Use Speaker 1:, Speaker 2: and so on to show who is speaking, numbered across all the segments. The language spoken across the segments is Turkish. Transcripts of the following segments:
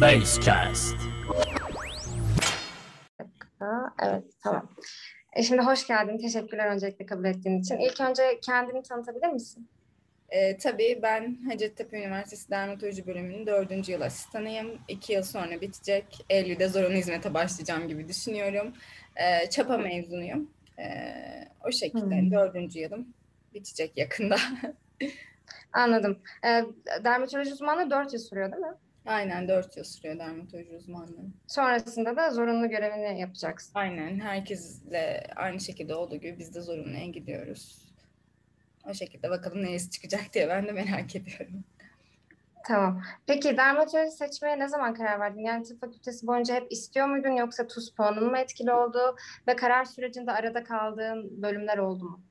Speaker 1: Basecast.
Speaker 2: Evet, tamam. E, şimdi hoş geldin. Teşekkürler öncelikle kabul ettiğin için. İlk önce kendini tanıtabilir misin?
Speaker 3: E, tabii ben Hacettepe Üniversitesi Dermatoloji Bölümünün dördüncü yıl asistanıyım. İki yıl sonra bitecek. Eylül'de zorunlu hizmete başlayacağım gibi düşünüyorum. E, çapa mezunuyum. E, o şekilde
Speaker 2: Hmm.
Speaker 3: dördüncü yılım bitecek yakında.
Speaker 2: Anladım. E, dermatoloji uzmanlığı 4 yıl sürüyor değil mi?
Speaker 3: Aynen dört yıl sürüyor dermatoloji uzmanlığı.
Speaker 2: Sonrasında da zorunlu görevini yapacaksın.
Speaker 3: Aynen herkesle aynı şekilde olduğu gibi biz de zorunluya gidiyoruz. O şekilde bakalım neresi çıkacak diye ben de merak ediyorum.
Speaker 2: Tamam. Peki dermatoloji seçmeye ne zaman karar verdin? Yani tıp fakültesi boyunca hep istiyor muydun yoksa tuz puanın mı etkili oldu ve karar sürecinde arada kaldığın bölümler oldu mu?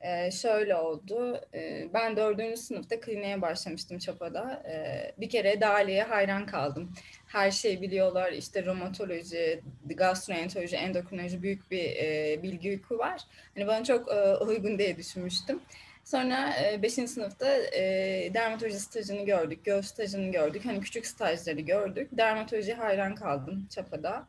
Speaker 3: Ee, şöyle oldu. Ee, ben dördüncü sınıfta kliniğe başlamıştım Çapa'da. Ee, bir kere Dali'ye hayran kaldım. Her şeyi biliyorlar. İşte romatoloji, gastroenteroloji, endokrinoloji büyük bir e, bilgi yükü var. Hani bana çok e, uygun diye düşünmüştüm. Sonra 5. sınıfta e, dermatoloji stajını gördük, göğüs stajını gördük. Hani küçük stajları gördük. Dermatolojiye hayran kaldım Çapa'da.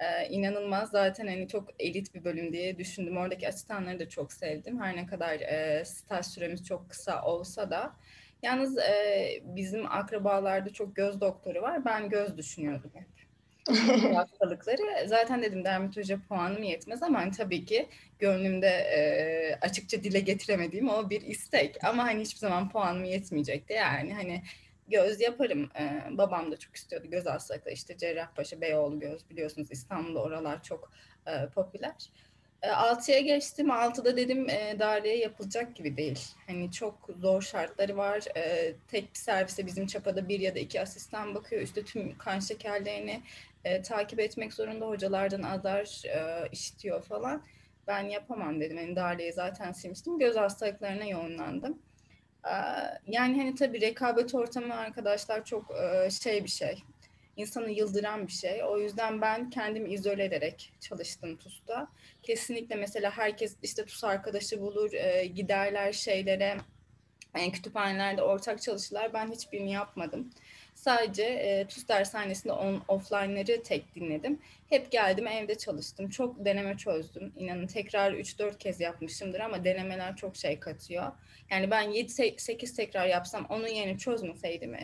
Speaker 3: Ee, inanılmaz zaten hani çok elit bir bölüm diye düşündüm. Oradaki asistanları da çok sevdim. Her ne kadar e, staj süremiz çok kısa olsa da. Yalnız e, bizim akrabalarda çok göz doktoru var. Ben göz düşünüyordum hep. Hastalıkları. Zaten dedim dermatoloji puanım yetmez ama hani tabii ki gönlümde e, açıkça dile getiremediğim o bir istek. Ama hani hiçbir zaman puanım yetmeyecekti. Yani hani göz yaparım. Ee, babam da çok istiyordu göz hastalıkları. İşte Cerrahpaşa, Beyoğlu göz biliyorsunuz İstanbul'da oralar çok e, popüler. E, 6'ya geçtim. 6'da dedim e, daireye yapılacak gibi değil. Hani çok zor şartları var. E, tek bir servise bizim çapada bir ya da iki asistan bakıyor. İşte tüm kan şekerlerini e, takip etmek zorunda. Hocalardan azar e, işitiyor falan. Ben yapamam dedim. Yani daireyi zaten silmiştim. Göz hastalıklarına yoğunlandım. Yani hani tabii rekabet ortamı arkadaşlar çok şey bir şey. İnsanı yıldıran bir şey. O yüzden ben kendimi izole ederek çalıştım TUS'ta. Kesinlikle mesela herkes işte TUS arkadaşı bulur, giderler şeylere, yani kütüphanelerde ortak çalışırlar. Ben hiçbirini yapmadım. Sadece e, TUS dershanesinde on, offline'ları tek dinledim. Hep geldim evde çalıştım. Çok deneme çözdüm. İnanın tekrar 3-4 kez yapmışımdır ama denemeler çok şey katıyor. Yani ben 7-8 tekrar yapsam onun yerine çözmeseydim e,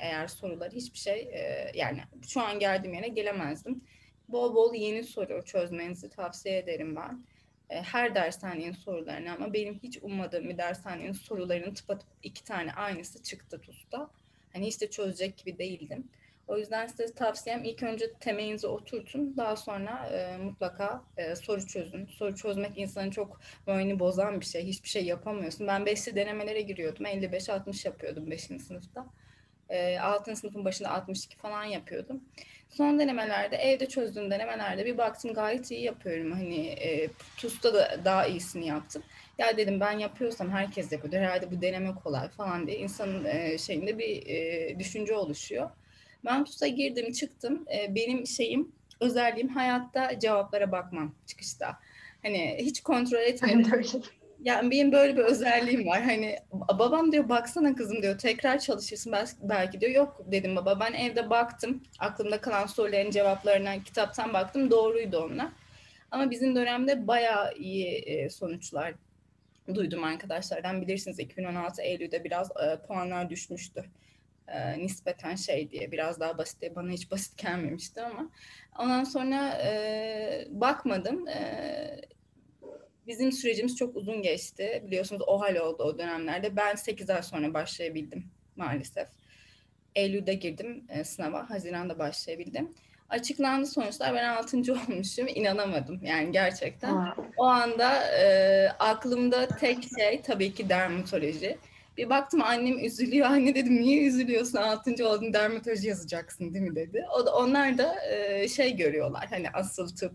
Speaker 3: eğer soruları hiçbir şey e, yani şu an geldiğim yere gelemezdim. Bol bol yeni soru çözmenizi tavsiye ederim ben. E, her dershanenin sorularını ama benim hiç ummadığım bir dershanenin sorularının tıpatıp iki tane aynısı çıktı TUS'ta. Hani de çözecek gibi değildim. O yüzden size tavsiyem ilk önce temelinizi oturtun. Daha sonra e, mutlaka e, soru çözün. Soru çözmek insanın çok moralini bozan bir şey. Hiçbir şey yapamıyorsun. Ben 5'li denemelere giriyordum. 55-60 yapıyordum 5. sınıfta. E, 6. sınıfın başında 62 falan yapıyordum. Son denemelerde, evde çözdüğüm denemelerde bir baktım gayet iyi yapıyorum. Hani e, TUS'ta da daha iyisini yaptım. Ya dedim ben yapıyorsam herkes yapıyor. Herhalde bu deneme kolay falan diye insanın e, şeyinde bir e, düşünce oluşuyor. Ben TUS'a girdim çıktım. E, benim şeyim özelliğim hayatta cevaplara bakmam çıkışta. Hani hiç kontrol etmedim. Yani benim böyle bir özelliğim var. Hani babam diyor baksana kızım diyor tekrar çalışırsın belki diyor. Yok dedim baba ben evde baktım. Aklımda kalan soruların cevaplarına kitaptan baktım. Doğruydu onlar. Ama bizim dönemde bayağı iyi sonuçlar duydum arkadaşlardan. Bilirsiniz 2016 Eylül'de biraz e, puanlar düşmüştü. E, nispeten şey diye biraz daha basit diye bana hiç basit gelmemişti ama ondan sonra e, bakmadım. E, bizim sürecimiz çok uzun geçti. Biliyorsunuz OHAL oldu o dönemlerde. Ben 8 ay sonra başlayabildim maalesef. Eylül'de girdim e, sınava. Haziran'da başlayabildim. Açıklandı sonuçlar. Ben 6. olmuşum. İnanamadım yani gerçekten. Aa. O anda e, aklımda tek şey tabii ki dermatoloji. Bir baktım annem üzülüyor. Anne dedim niye üzülüyorsun? 6. oldun dermatoloji yazacaksın değil mi dedi. O da onlar da e, şey görüyorlar. Hani asıl tıp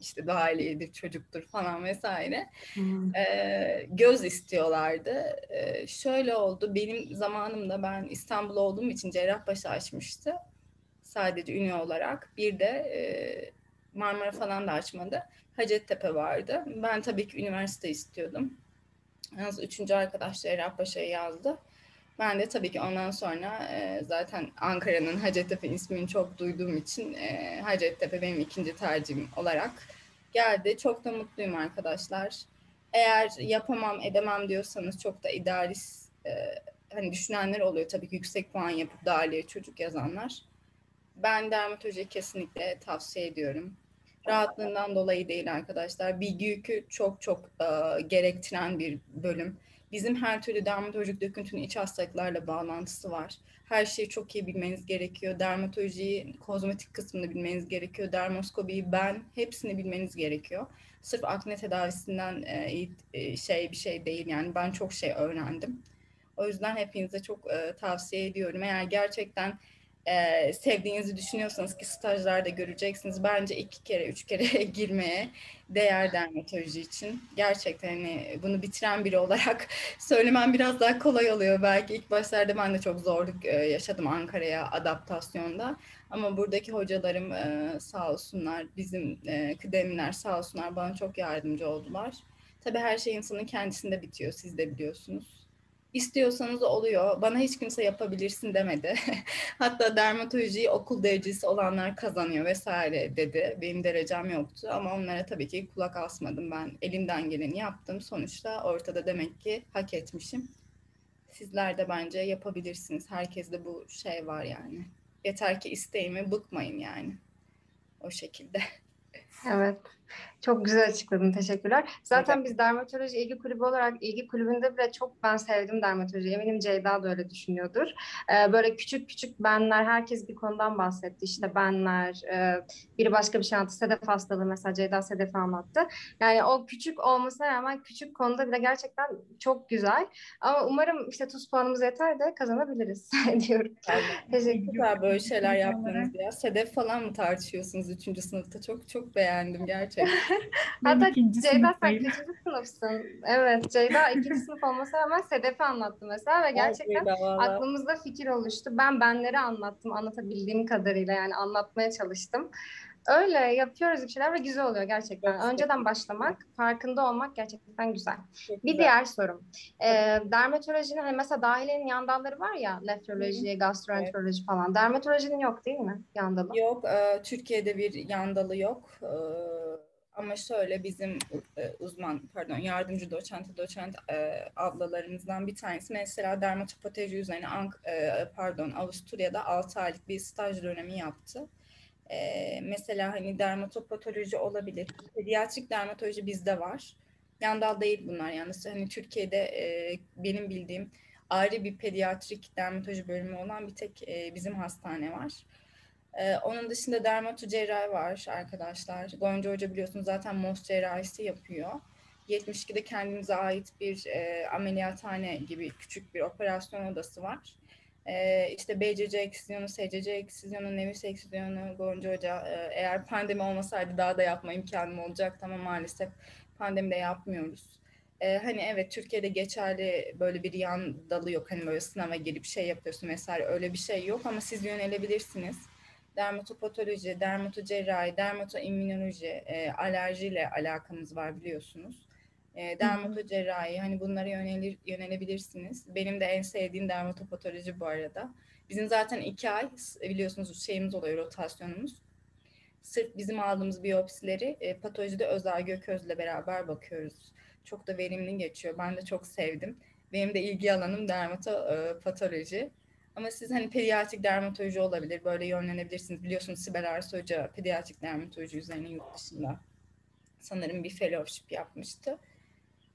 Speaker 3: işte daha iyidir, çocuktur falan vesaire. Hmm. E, göz istiyorlardı. E, şöyle oldu. Benim zamanımda ben İstanbul olduğum için Cerrahpaşa açmıştı sadece ünlü olarak. Bir de e, Marmara falan da açmadı. Hacettepe vardı. Ben tabii ki üniversite istiyordum. Yalnız üçüncü arkadaş Cerrahpaşa'ya yazdı. Ben de tabii ki ondan sonra e, zaten Ankara'nın Hacettepe ismini çok duyduğum için e, Hacettepe benim ikinci tercihim olarak geldi. Çok da mutluyum arkadaşlar. Eğer yapamam edemem diyorsanız çok da idealist e, hani düşünenler oluyor tabii ki yüksek puan yapıp dahiliye çocuk yazanlar. Ben dermatoloji kesinlikle tavsiye ediyorum. Rahatlığından dolayı değil arkadaşlar. Bilgi yükü çok çok e, gerektiren bir bölüm. Bizim her türlü dermatolojik döküntünün iç hastalıklarla bağlantısı var. Her şeyi çok iyi bilmeniz gerekiyor. Dermatolojiyi, kozmetik kısmını bilmeniz gerekiyor. Dermoskobiyi, ben hepsini bilmeniz gerekiyor. Sırf akne tedavisinden e, e, şey bir şey değil. Yani ben çok şey öğrendim. O yüzden hepinize çok e, tavsiye ediyorum. Eğer gerçekten e, sevdiğinizi düşünüyorsanız ki stajlarda göreceksiniz. Bence iki kere, üç kere girmeye değer dermatoloji için. Gerçekten hani bunu bitiren biri olarak söylemem biraz daha kolay oluyor. Belki ilk başlarda ben de çok zorluk e, yaşadım Ankara'ya adaptasyonda. Ama buradaki hocalarım e, sağ olsunlar, bizim e, kıdemliler sağ olsunlar bana çok yardımcı oldular. Tabii her şey insanın kendisinde bitiyor, siz de biliyorsunuz. İstiyorsanız oluyor. Bana hiç kimse yapabilirsin demedi. Hatta dermatolojiyi okul derecesi olanlar kazanıyor vesaire dedi. Benim derecem yoktu ama onlara tabii ki kulak asmadım. Ben elimden geleni yaptım. Sonuçta ortada demek ki hak etmişim. Sizler de bence yapabilirsiniz. Herkeste bu şey var yani. Yeter ki isteyin ve bıkmayın yani. O şekilde.
Speaker 2: Evet. Çok güzel açıkladın. Teşekkürler. Zaten evet. biz dermatoloji ilgi kulübü olarak ilgi kulübünde bile çok ben sevdim dermatoloji. Eminim Ceyda da öyle düşünüyordur. Ee, böyle küçük küçük benler herkes bir konudan bahsetti. İşte benler, e, biri başka bir şey anlattı. Sedef hastalığı mesela Ceyda Sedef'i anlattı. Yani o küçük olmasına rağmen küçük konuda bile gerçekten çok güzel. Ama umarım işte tuz puanımız yeter de kazanabiliriz diyorum.
Speaker 3: Teşekkürler böyle şeyler yapmanız ya. Sedef falan mı tartışıyorsunuz 3. sınıfta? Çok çok beğendim gerçekten.
Speaker 2: Hatta Ceyda sen kaçıncı sınıfsın? Evet Ceyda ikinci sınıf olmasına rağmen Sedef'i anlattı mesela ve gerçekten aklımızda fikir oluştu. Ben benleri anlattım anlatabildiğim kadarıyla yani anlatmaya çalıştım. Öyle yapıyoruz bir şeyler ve güzel oluyor gerçekten. Çok Önceden başlamak, farkında olmak gerçekten güzel. Çok bir güzel. diğer sorum. Ee, dermatolojinin hani mesela dahilenin yan dalları var ya, nefroloji, gastroenteroloji evet. falan. Dermatolojinin yok değil mi yan dalı?
Speaker 3: Yok, e, Türkiye'de bir yan dalı yok. E, ama şöyle bizim e, uzman, pardon yardımcı doçent, doçent e, ablalarımızdan bir tanesi mesela dermatopatoloji üzerine e, pardon Avusturya'da 6 aylık bir staj dönemi yaptı. E, mesela hani dermatopatoloji olabilir. Pediatrik dermatoloji bizde var. Yandal değil bunlar yani. Hani Türkiye'de e, benim bildiğim ayrı bir pediatrik dermatoloji bölümü olan bir tek e, bizim hastane var. Ee, onun dışında dermato cerrahi var arkadaşlar. Gonca Hoca biliyorsunuz zaten MOS cerrahisi yapıyor. 72'de kendimize ait bir e, ameliyathane gibi küçük bir operasyon odası var. E, işte BCC eksizyonu, SCC eksizyonu, Nevis eksizyonu, Gonca Hoca e, eğer pandemi olmasaydı daha da yapma imkanım olacaktı ama maalesef pandemide yapmıyoruz. E, hani evet Türkiye'de geçerli böyle bir yan dalı yok. Hani böyle sınava girip şey yapıyorsun vesaire öyle bir şey yok ama siz yönelebilirsiniz dermatopatoloji, dermatocerrahi, dermatoimmünoloji, e, alerjiyle alakamız var biliyorsunuz. E, dermatocerrahi hani bunlara yönelir, yönelebilirsiniz. Benim de en sevdiğim dermatopatoloji bu arada. Bizim zaten iki ay biliyorsunuz şeyimiz oluyor rotasyonumuz. Sırf bizim aldığımız biyopsileri e, patolojide Özel Gököz'le beraber bakıyoruz. Çok da verimli geçiyor. Ben de çok sevdim. Benim de ilgi alanım dermatopatoloji. Ama siz hani pediatrik dermatoloji olabilir, böyle yönlenebilirsiniz. Biliyorsunuz Sibel Arsu Hoca pediatrik dermatoloji üzerine yurt dışında sanırım bir fellowship yapmıştı.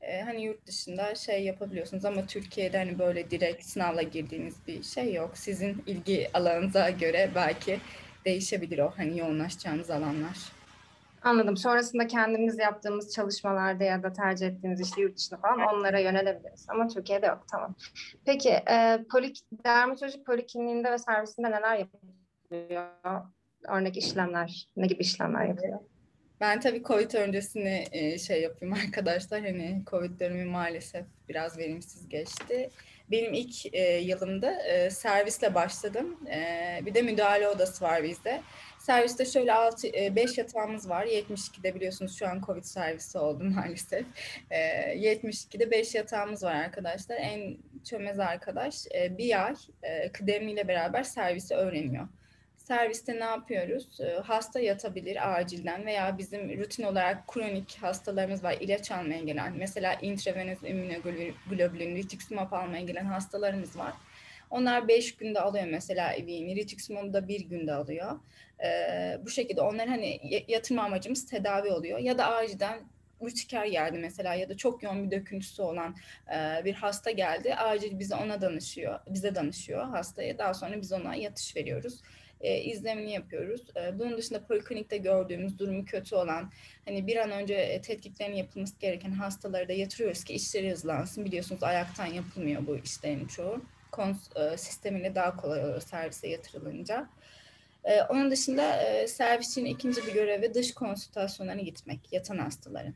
Speaker 3: Ee, hani yurt dışında şey yapabiliyorsunuz ama Türkiye'de hani böyle direkt sınavla girdiğiniz bir şey yok. Sizin ilgi alanınıza göre belki değişebilir o hani yoğunlaşacağınız alanlar.
Speaker 2: Anladım. Sonrasında kendimiz yaptığımız çalışmalarda ya da tercih ettiğimiz işte yurt dışında falan onlara yönelebiliriz. Ama Türkiye'de yok. Tamam. Peki e, polik, dermatoloji polikliniğinde ve servisinde neler yapılıyor? Örnek işlemler, ne gibi işlemler yapılıyor?
Speaker 3: Ben tabii COVID öncesini e, şey yapayım arkadaşlar. Hani COVID dönemi maalesef biraz verimsiz geçti. benim ilk e, yılımda e, servisle başladım. Bir de müdahale odası var bizde. Serviste şöyle 6 5 e, yatağımız var. 72'de biliyorsunuz şu an Covid servisi oldu maalesef. E, 72'de 5 yatağımız var arkadaşlar. En çömez arkadaş bir ay e, kıdemiyle beraber servisi öğreniyor. Serviste ne yapıyoruz? E, hasta yatabilir acilden veya bizim rutin olarak kronik hastalarımız var. ilaç almaya gelen, mesela intravenöz immunoglobulin, rituximab almaya gelen hastalarımız var. Onlar 5 günde alıyor mesela evini, rituximab'ı da bir günde alıyor. Ee, bu şekilde onlar hani yatırma amacımız tedavi oluyor. Ya da acilden urtiker geldi mesela ya da çok yoğun bir döküntüsü olan e, bir hasta geldi. Acil bize ona danışıyor, bize danışıyor hastaya. Daha sonra biz ona yatış veriyoruz. E, izlemini yapıyoruz. E, bunun dışında poliklinikte gördüğümüz durumu kötü olan, hani bir an önce e, tetkiklerin yapılması gereken hastaları da yatırıyoruz ki işleri hızlansın. Biliyorsunuz ayaktan yapılmıyor bu işlerin çoğu. Kons e, sistemiyle daha kolay oluyor servise yatırılınca. Ee, onun dışında e, servisin ikinci bir görevi dış konsültasyonlarına gitmek yatan hastaların.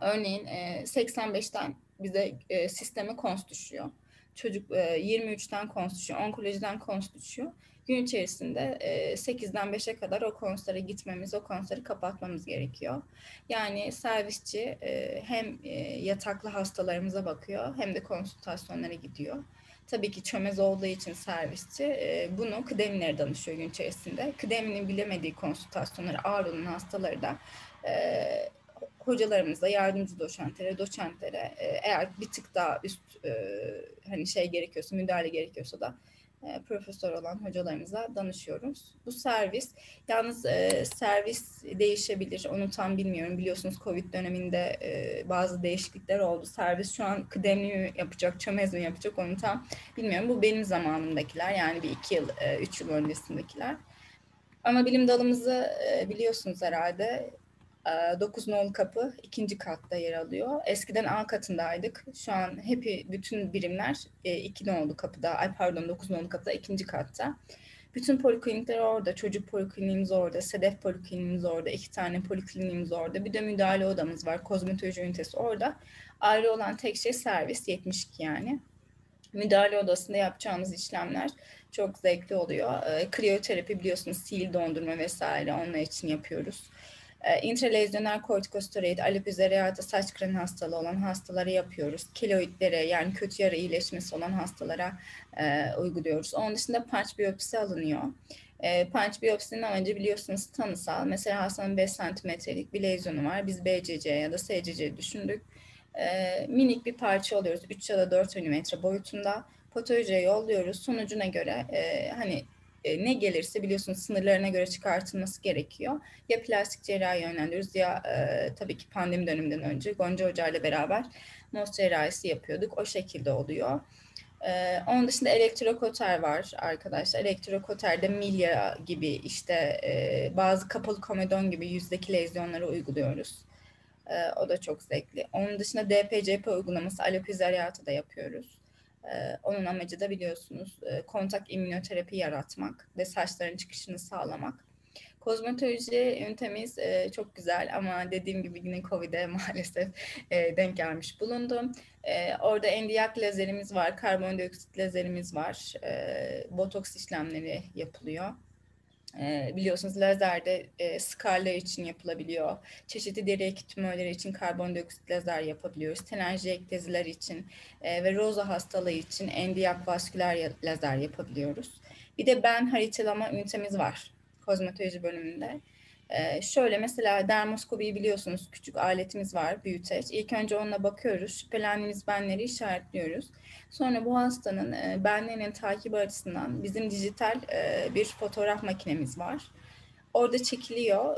Speaker 3: Örneğin e, 85'ten bize e, sisteme kons düşüyor. Çocuk e, 23'ten kons düşüyor, onkolojiden kons. Gün içerisinde e, 8'den 5'e kadar o konslara gitmemiz, o konsları kapatmamız gerekiyor. Yani servisçi e, hem e, yataklı hastalarımıza bakıyor hem de konsültasyonlara gidiyor. Tabii ki çömez olduğu için servisçi e, bunu kıdemlilere danışıyor gün içerisinde. Kıdeminin bilemediği konsültasyonları ağır olan hastaları da hocalarımızla, yardımcı doçentlere, doçentlere e, eğer bir tık daha üst e, hani şey gerekiyorsa, müdahale gerekiyorsa da e, profesör olan hocalarımıza danışıyoruz. Bu servis, yalnız servis değişebilir, onu tam bilmiyorum. Biliyorsunuz Covid döneminde bazı değişiklikler oldu. Servis şu an kıdemli mi yapacak, çömez mi yapacak onu tam bilmiyorum. Bu benim zamanımdakiler, yani bir iki yıl, üç yıl öncesindekiler. Ama bilim dalımızı biliyorsunuz herhalde 9 nolu kapı ikinci katta yer alıyor. Eskiden A katındaydık. Şu an hep bütün birimler 2 nolu kapıda, ay pardon 9 nolu kapıda ikinci katta. Bütün poliklinikler orada. Çocuk polikliniğimiz orada. Sedef polikliniğimiz orada. iki tane polikliniğimiz orada. Bir de müdahale odamız var. Kozmetoloji ünitesi orada. Ayrı olan tek şey servis 72 yani. Müdahale odasında yapacağımız işlemler çok zevkli oluyor. E, kriyoterapi biliyorsunuz sil dondurma vesaire onlar için yapıyoruz. E, kortikosteroid, alopecia saç kremi hastalığı olan hastalara yapıyoruz. Keloidlere yani kötü yara iyileşmesi olan hastalara e, uyguluyoruz. Onun dışında punch biyopsi alınıyor. E, punch biyopsinin amacı biliyorsunuz tanısal. Mesela hastanın 5 santimetrelik bir lezyonu var. Biz BCC ya da SCC düşündük. E, minik bir parça alıyoruz. 3 ya da 4 milimetre boyutunda. Patolojiye yolluyoruz. Sonucuna göre e, hani ne gelirse biliyorsunuz sınırlarına göre çıkartılması gerekiyor. Ya plastik cerrahi yönlendiriyoruz ya e, tabii ki pandemi döneminden önce Gonca Hoca ile beraber MOS cerrahisi yapıyorduk. O şekilde oluyor. Ee, onun dışında elektrokoter var arkadaşlar. Elektrokoterde milya gibi işte e, bazı kapalı komedon gibi yüzdeki lezyonları uyguluyoruz. Ee, o da çok zevkli. Onun dışında DPCP uygulaması alopecia da yapıyoruz. Ee, onun amacı da biliyorsunuz e, kontak immünoterapi yaratmak ve saçların çıkışını sağlamak. Kozmetoloji ünitemiz e, çok güzel ama dediğim gibi yine Covid'e maalesef e, denk gelmiş bulundum. Orada endiyak lazerimiz var, karbondioksit lazerimiz var, e, botoks işlemleri yapılıyor. E, biliyorsunuz lazerde e, skarlar için yapılabiliyor. Çeşitli deri eki tümörleri için karbondioksit lazer yapabiliyoruz. Telanjiekteziler için e, ve roza hastalığı için endiyak vasküler lazer yapabiliyoruz. Bir de ben haritalama ünitemiz var kozmetoloji bölümünde. Şöyle mesela dermoskopiyi biliyorsunuz küçük aletimiz var büyüteç. İlk önce onunla bakıyoruz. Şüphelendiğimiz benleri işaretliyoruz. Sonra bu hastanın e, benlerinin takibi açısından bizim dijital bir fotoğraf makinemiz var. Orada çekiliyor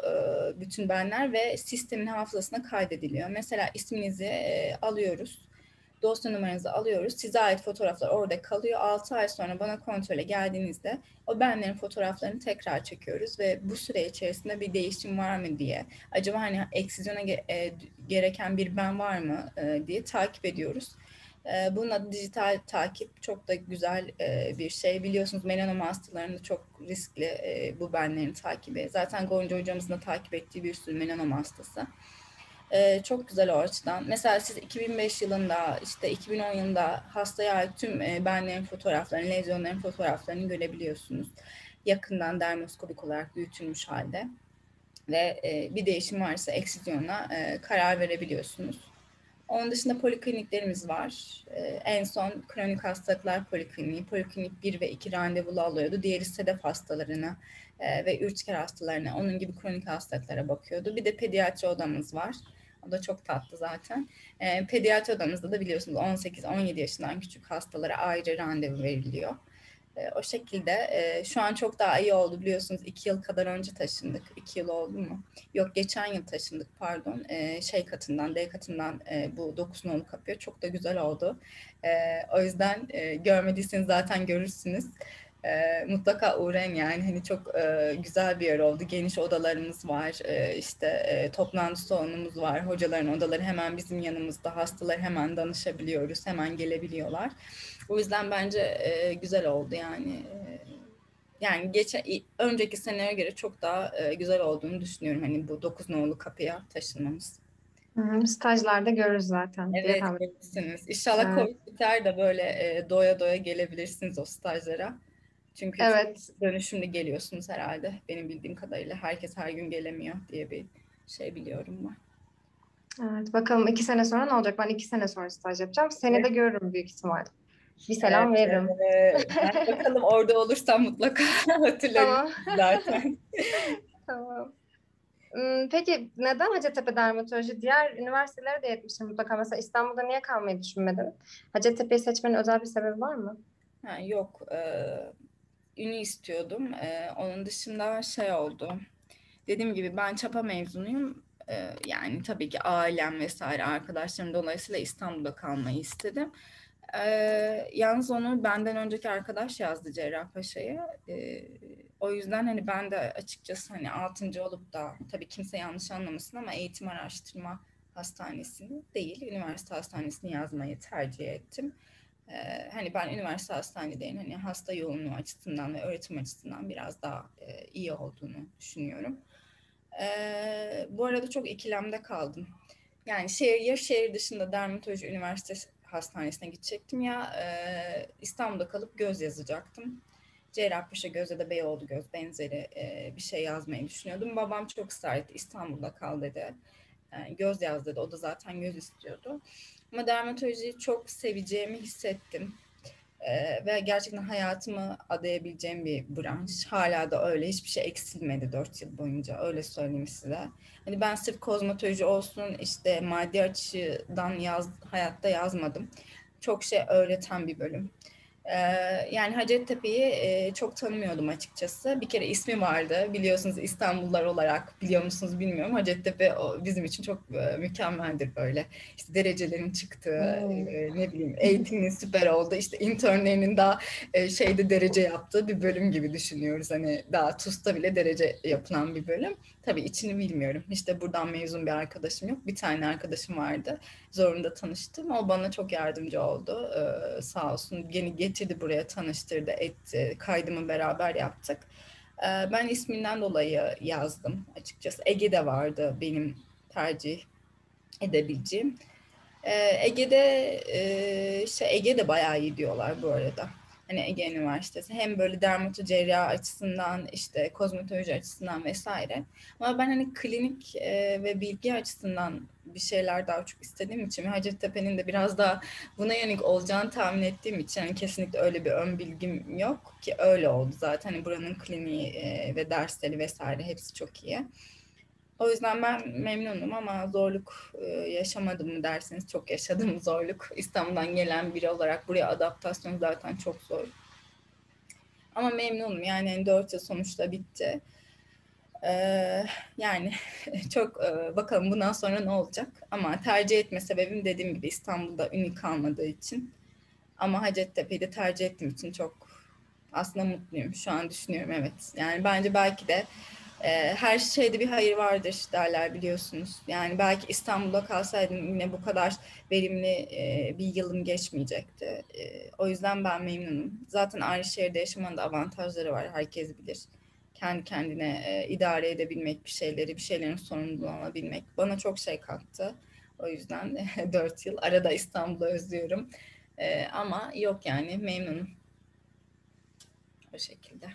Speaker 3: bütün benler ve sistemin hafızasına kaydediliyor. Mesela isminizi alıyoruz dosya numaranızı alıyoruz. Size ait fotoğraflar orada kalıyor. 6 ay sonra bana kontrole geldiğinizde o benlerin fotoğraflarını tekrar çekiyoruz ve bu süre içerisinde bir değişim var mı diye acaba hani eksizyona e, gereken bir ben var mı e, diye takip ediyoruz. E, bunun adı dijital takip çok da güzel bir şey. Biliyorsunuz melanom hastalarında çok riskli bu benlerin takibi. Zaten Gonca hocamızın da takip ettiği bir sürü melanom hastası. Ee, çok güzel o açıdan. Mesela siz 2005 yılında işte 2010 yılında hastaya ait tüm e, benlerin fotoğraflarını, lezyonların fotoğraflarını görebiliyorsunuz. Yakından dermoskopik olarak büyütülmüş halde. Ve e, bir değişim varsa eksizyona e, karar verebiliyorsunuz. Onun dışında polikliniklerimiz var. Ee, en son kronik hastalıklar polikliniği, poliklinik 1 ve 2 randevulu alıyordu. Diğeri sedef hastalarına e, ve ürtiker hastalarına, onun gibi kronik hastalıklara bakıyordu. Bir de pediatri odamız var. O da çok tatlı zaten. E, pediatri odamızda da biliyorsunuz 18-17 yaşından küçük hastalara ayrı randevu veriliyor. E, o şekilde e, şu an çok daha iyi oldu biliyorsunuz. iki yıl kadar önce taşındık. İki yıl oldu mu? Yok geçen yıl taşındık pardon. E, şey katından, D katından e, bu 9 nolu kapıya çok da güzel oldu. E, o yüzden e, görmediyseniz zaten görürsünüz. E, mutlaka uğrayın yani hani çok e, güzel bir yer oldu. Geniş odalarımız var, e, işte e, toplantı salonumuz var. Hocaların odaları hemen bizim yanımızda. Hastalar hemen danışabiliyoruz, hemen gelebiliyorlar. O yüzden bence e, güzel oldu yani. E, yani geçen önceki seneye göre çok daha e, güzel olduğunu düşünüyorum. Hani bu 9 nolu kapıya taşınmamız.
Speaker 2: Hı, stajlarda görürüz zaten.
Speaker 3: Evet, görürsünüz. İnşallah evet. Covid biter de böyle e, doya doya gelebilirsiniz o stajlara. Çünkü evet. dönüşümlü geliyorsunuz herhalde. Benim bildiğim kadarıyla herkes her gün gelemiyor diye bir şey biliyorum ben.
Speaker 2: Evet, bakalım iki sene sonra ne olacak? Ben iki sene sonra staj yapacağım. Seni evet. de görürüm büyük ihtimal. Bir selam evet, veririm.
Speaker 3: Evet. bakalım orada olursam mutlaka hatırlarım tamam. zaten.
Speaker 2: tamam. Hmm, peki neden Hacettepe Dermatoloji? Diğer üniversitelere de yetmiştir mutlaka. Mesela İstanbul'da niye kalmayı düşünmedin? Hacettepe'yi seçmenin özel bir sebebi var mı?
Speaker 3: Ha, yok. Ee, ünü istiyordum. Ee, onun dışında şey oldu. Dediğim gibi ben çapa mezunuyum. Ee, yani tabii ki ailem vesaire arkadaşlarım dolayısıyla İstanbul'da kalmayı istedim. Ee, yalnız onu benden önceki arkadaş yazdı Cerrahpaşa'ya. Ee, o yüzden hani ben de açıkçası hani altıncı olup da tabii kimse yanlış anlamasın ama eğitim araştırma hastanesini değil, üniversite hastanesini yazmayı tercih ettim. Hani ben üniversite hastanedeyim hani hasta yoğunluğu açısından ve öğretim açısından biraz daha e, iyi olduğunu düşünüyorum. Ee, bu arada çok ikilemde kaldım. Yani şehir ya şehir dışında dermatoloji üniversitesi hastanesine gidecektim ya e, İstanbul'da kalıp göz yazacaktım. Cerrahpaşa göz ya da Beyoğlu göz benzeri e, bir şey yazmayı düşünüyordum. Babam çok ısrar etti İstanbul'da kal dedi. Yani göz yaz dedi. O da zaten göz istiyordu. Ama dermatolojiyi çok seveceğimi hissettim. Ee, ve gerçekten hayatımı adayabileceğim bir branş. Hala da öyle. Hiçbir şey eksilmedi dört yıl boyunca. Öyle söyleyeyim size. Hani ben sırf kozmetoloji olsun işte maddi açıdan yaz, hayatta yazmadım. Çok şey öğreten bir bölüm. Yani Hacettepe'yi e, çok tanımıyordum açıkçası. Bir kere ismi vardı. Biliyorsunuz İstanbullular olarak biliyor musunuz bilmiyorum. Hacettepe o, bizim için çok e, mükemmeldir böyle. İşte derecelerin çıktığı, hmm. e, ne bileyim eğitimin süper oldu. İşte internlerinin daha e, şeyde derece yaptığı bir bölüm gibi düşünüyoruz. Hani daha TUS'ta bile derece yapılan bir bölüm. Tabii içini bilmiyorum. İşte buradan mezun bir arkadaşım yok. Bir tane arkadaşım vardı. Zorunda tanıştım. O bana çok yardımcı oldu. Ee, sağ olsun. Yeni getirdi buraya tanıştırdı, etti. Kaydımı beraber yaptık. Ee, ben isminden dolayı yazdım açıkçası. Ege'de vardı benim tercih edebileceğim. Ee, Ege'de e, şey Ege de bayağı iyi diyorlar bu arada hani Ege Üniversitesi hem böyle dermatocerrah açısından işte kozmetoloji açısından vesaire. Ama ben hani klinik e, ve bilgi açısından bir şeyler daha çok istediğim için Hacettepe'nin de biraz daha buna yönelik olacağını tahmin ettiğim için hani kesinlikle öyle bir ön bilgim yok ki öyle oldu zaten. Hani buranın kliniği e, ve dersleri vesaire hepsi çok iyi. O yüzden ben memnunum ama zorluk e, yaşamadım mı derseniz çok yaşadım zorluk. İstanbul'dan gelen biri olarak buraya adaptasyon zaten çok zor. Ama memnunum yani 4 yıl sonuçta bitti. Ee, yani çok e, bakalım bundan sonra ne olacak. Ama tercih etme sebebim dediğim gibi İstanbul'da ünlü kalmadığı için. Ama Hacettepe'yi de tercih ettiğim için çok aslında mutluyum. Şu an düşünüyorum evet. Yani bence belki de e, her şeyde bir hayır vardır derler biliyorsunuz. Yani belki İstanbul'da kalsaydım yine bu kadar verimli e, bir yılım geçmeyecekti. E, o yüzden ben memnunum. Zaten ayrı şehirde yaşamanın da avantajları var. Herkes bilir. kendi kendine e, idare edebilmek bir şeyleri, bir şeylerin sorumluluğunu alabilmek bana çok şey kattı. O yüzden dört yıl arada İstanbul'u özlüyorum. E, ama yok yani memnunum. O şekilde.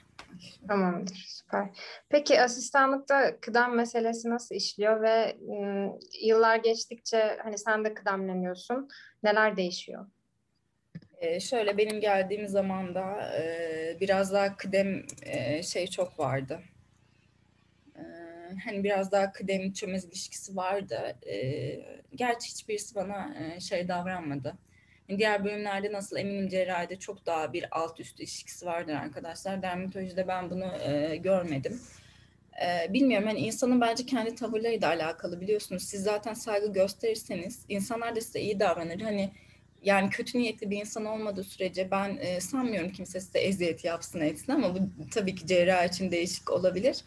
Speaker 2: Tamamdır, süper. Peki asistanlıkta kıdem meselesi nasıl işliyor ve e, yıllar geçtikçe hani sen de kıdemleniyorsun. Neler değişiyor?
Speaker 3: Ee, şöyle benim geldiğim zaman da e, biraz daha kıdem e, şey çok vardı. Hani biraz daha kıdem çömez ilişkisi vardı. E, gerçi hiçbirisi bana e, şey davranmadı. Yani diğer bölümlerde nasıl eminim cerrahide çok daha bir alt üst ilişkisi vardır arkadaşlar. Dermatolojide ben bunu e, görmedim. E, bilmiyorum hani insanın bence kendi tavırları da alakalı biliyorsunuz. Siz zaten saygı gösterirseniz insanlar da size iyi davranır. Hani yani kötü niyetli bir insan olmadığı sürece ben e, sanmıyorum kimse size eziyet yapsın etsin ama bu tabii ki cerrah için değişik olabilir.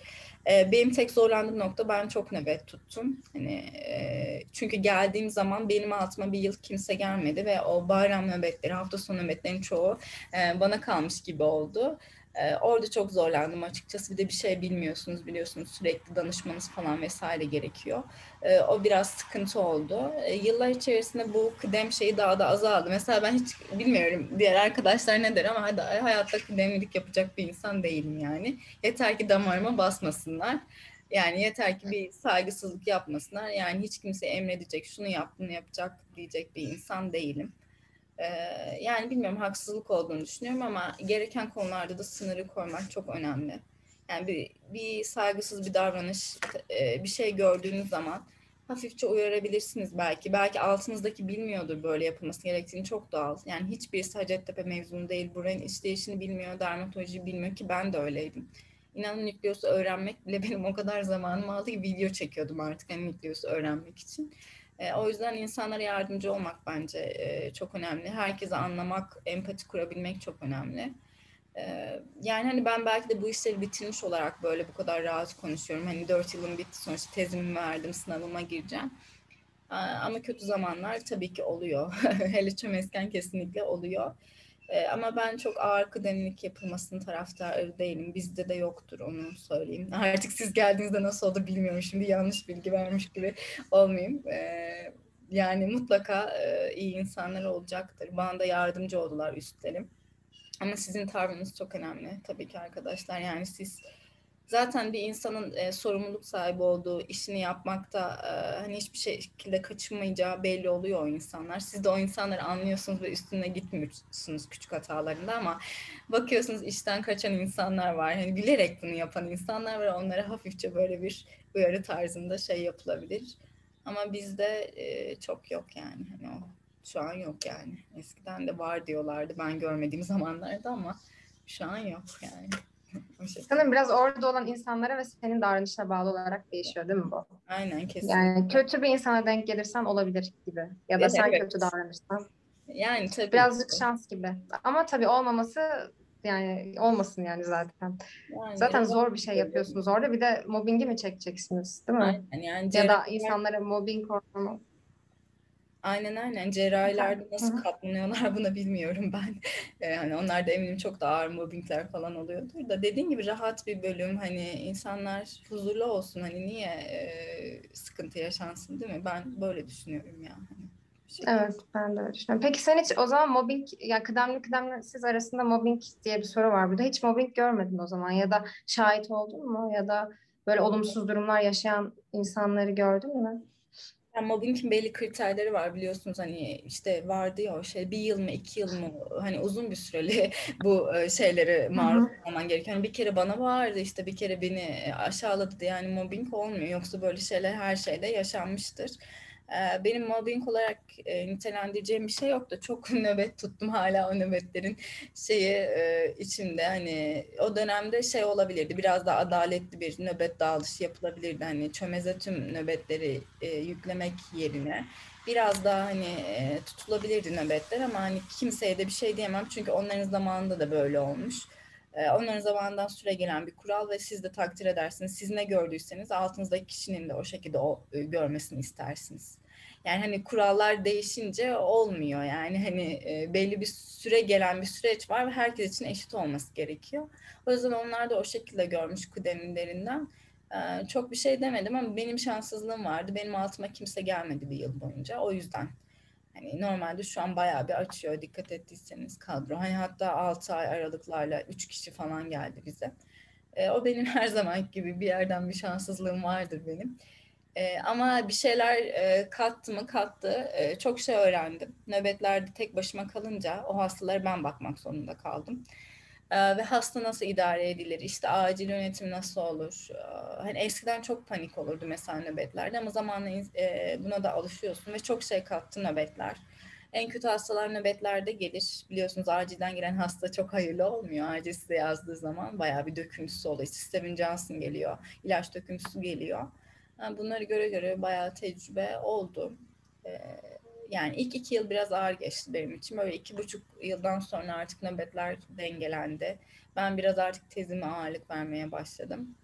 Speaker 3: E, benim tek zorlandığım nokta ben çok nöbet tuttum. Hani e, çünkü geldiğim zaman benim altıma bir yıl kimse gelmedi ve o bayram nöbetleri, hafta sonu nöbetlerin çoğu e, bana kalmış gibi oldu. Orada çok zorlandım açıkçası. Bir de bir şey bilmiyorsunuz biliyorsunuz sürekli danışmanız falan vesaire gerekiyor. O biraz sıkıntı oldu. Yıllar içerisinde bu kıdem şeyi daha da azaldı. Mesela ben hiç bilmiyorum diğer arkadaşlar ne der ama hayatta kıdemlilik yapacak bir insan değilim yani. Yeter ki damarıma basmasınlar. Yani yeter ki bir saygısızlık yapmasınlar. Yani hiç kimse emredecek, şunu yap, bunu yapacak diyecek bir insan değilim. Yani bilmiyorum haksızlık olduğunu düşünüyorum ama gereken konularda da sınırı koymak çok önemli. Yani bir, bir saygısız bir davranış, bir şey gördüğünüz zaman hafifçe uyarabilirsiniz belki. Belki altınızdaki bilmiyordur böyle yapılması gerektiğini çok doğal. Yani hiçbirisi Hacettepe mezunu değil, buranın işleyişini bilmiyor, dermatoloji bilmiyor ki ben de öyleydim. İnanın nükleosu öğrenmek bile benim o kadar zamanım aldı ki video çekiyordum artık hani nükleosu öğrenmek için. E, o yüzden insanlara yardımcı olmak bence e, çok önemli. Herkese anlamak, empati kurabilmek çok önemli. E, yani hani ben belki de bu işleri bitirmiş olarak böyle bu kadar rahat konuşuyorum. Hani dört yılım bitti sonuçta tezimi verdim, sınavıma gireceğim. Ama kötü zamanlar tabii ki oluyor. Hele çömezken kesinlikle oluyor. E, ama ben çok ağır kıdemlilik yapılmasının taraftarı değilim. Bizde de yoktur onu söyleyeyim. Artık siz geldiğinizde nasıl oldu bilmiyorum. Şimdi yanlış bilgi vermiş gibi olmayayım. E, yani mutlaka e, iyi insanlar olacaktır. Bana da yardımcı oldular üstlerim. Ama sizin tavrınız çok önemli tabii ki arkadaşlar. Yani siz zaten bir insanın e, sorumluluk sahibi olduğu işini yapmakta e, hani hiçbir şekilde kaçınmayacağı belli oluyor o insanlar. Siz de o insanları anlıyorsunuz ve üstüne gitmiyorsunuz küçük hatalarında ama bakıyorsunuz işten kaçan insanlar var. Hani bilerek bunu yapan insanlar var. Onlara hafifçe böyle bir uyarı tarzında şey yapılabilir. Ama bizde e, çok yok yani. Hani o şu an yok yani. Eskiden de var diyorlardı ben görmediğim zamanlarda ama şu an yok yani.
Speaker 2: Sanırım biraz orada olan insanlara ve senin davranışına bağlı olarak değişiyor değil mi bu?
Speaker 3: Aynen kesinlikle.
Speaker 2: Yani kötü bir insana denk gelirsen olabilir gibi. Ya da evet, sen kötü davranırsan.
Speaker 3: Yani tabii.
Speaker 2: Birazcık şans gibi. Ama tabii olmaması yani olmasın yani zaten. Yani zaten zor bir şey yapıyorsunuz orada. Bir de mobbingi mi çekeceksiniz değil mi?
Speaker 3: Aynen yani
Speaker 2: ya da insanlara mobbing ortamı
Speaker 3: Aynen aynen. Cerrahilerde nasıl katlanıyorlar buna bilmiyorum ben. Yani onlar da eminim çok da ağır mobbingler falan oluyordur da dediğin gibi rahat bir bölüm hani insanlar huzurlu olsun hani niye e, sıkıntı yaşansın değil mi? Ben böyle düşünüyorum ya. Hani
Speaker 2: şey evet ben de öyle düşünüyorum. Peki sen hiç o zaman mobbing ya kıdemli kıdemli siz arasında mobbing diye bir soru var burada. Hiç mobbing görmedin o zaman ya da şahit oldun mu ya da böyle olumsuz durumlar yaşayan insanları gördün mü?
Speaker 3: Yani mobbingin belli kriterleri var biliyorsunuz. Hani işte vardı ya o şey bir yıl mı iki yıl mı? Hani uzun bir süreli bu e, şeylere maruz olman gerekiyor. Yani bir kere bana vardı işte bir kere beni aşağıladı yani mobbing olmuyor. Yoksa böyle şeyler her şeyde yaşanmıştır. Ee, benim mobbing olarak e, nitelendireceğim bir şey yoktu. Çok nöbet tuttum hala o nöbetlerin şeyi e, içinde hani o dönemde şey olabilirdi biraz daha adaletli bir nöbet dağılışı yapılabilirdi hani çömeze tüm nöbetleri e, yüklemek yerine biraz daha hani tutulabilirdi nöbetler ama hani kimseye de bir şey diyemem çünkü onların zamanında da böyle olmuş. Ee, onların zamanından süre gelen bir kural ve siz de takdir edersiniz. Siz ne gördüyseniz altınızdaki kişinin de o şekilde o, e, görmesini istersiniz. Yani hani kurallar değişince olmuyor. Yani hani e, belli bir süre gelen bir süreç var ve herkes için eşit olması gerekiyor. O yüzden onlar da o şekilde görmüş kudemlerinden. E, çok bir şey demedim ama benim şanssızlığım vardı. Benim altıma kimse gelmedi bir yıl boyunca. O yüzden Hani normalde şu an bayağı bir açıyor dikkat ettiyseniz kadro. Hani hatta 6 ay aralıklarla 3 kişi falan geldi bize. E, o benim her zaman gibi bir yerden bir şanssızlığım vardır benim. E, ama bir şeyler e, kattı mı kattı. E, çok şey öğrendim. Nöbetlerde tek başıma kalınca o hastalara ben bakmak zorunda kaldım. Ve hasta nasıl idare edilir? İşte acil yönetim nasıl olur? Hani eskiden çok panik olurdu mesela nöbetlerde ama zamanla buna da alışıyorsun ve çok şey kattı nöbetler. En kötü hastalar nöbetlerde gelir. Biliyorsunuz acilden giren hasta çok hayırlı olmuyor. Acil size yazdığı zaman bayağı bir döküntüsü oluyor. Sistemin Johnson geliyor. ilaç döküntüsü geliyor. Yani bunları göre göre bayağı tecrübe oldu. Ee, yani ilk iki yıl biraz ağır geçti benim için. Böyle iki buçuk yıldan sonra artık nöbetler dengelendi. Ben biraz artık tezime ağırlık vermeye başladım.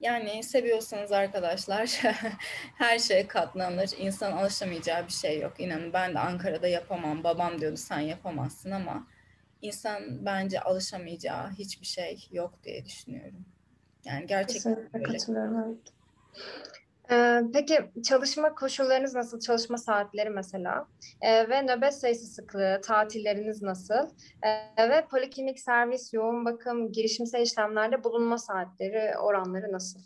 Speaker 3: Yani seviyorsanız arkadaşlar her şeye katlanır. İnsan alışamayacağı bir şey yok. İnanın ben de Ankara'da yapamam. Babam diyordu sen yapamazsın ama insan bence alışamayacağı hiçbir şey yok diye düşünüyorum. Yani gerçekten
Speaker 2: Kesinlikle katılıyorum. Evet. Ee, peki çalışma koşullarınız nasıl? Çalışma saatleri mesela ee, ve nöbet sayısı sıklığı, tatilleriniz nasıl? Ee, ve poliklinik servis, yoğun bakım, girişimsel işlemlerde bulunma saatleri, oranları nasıl?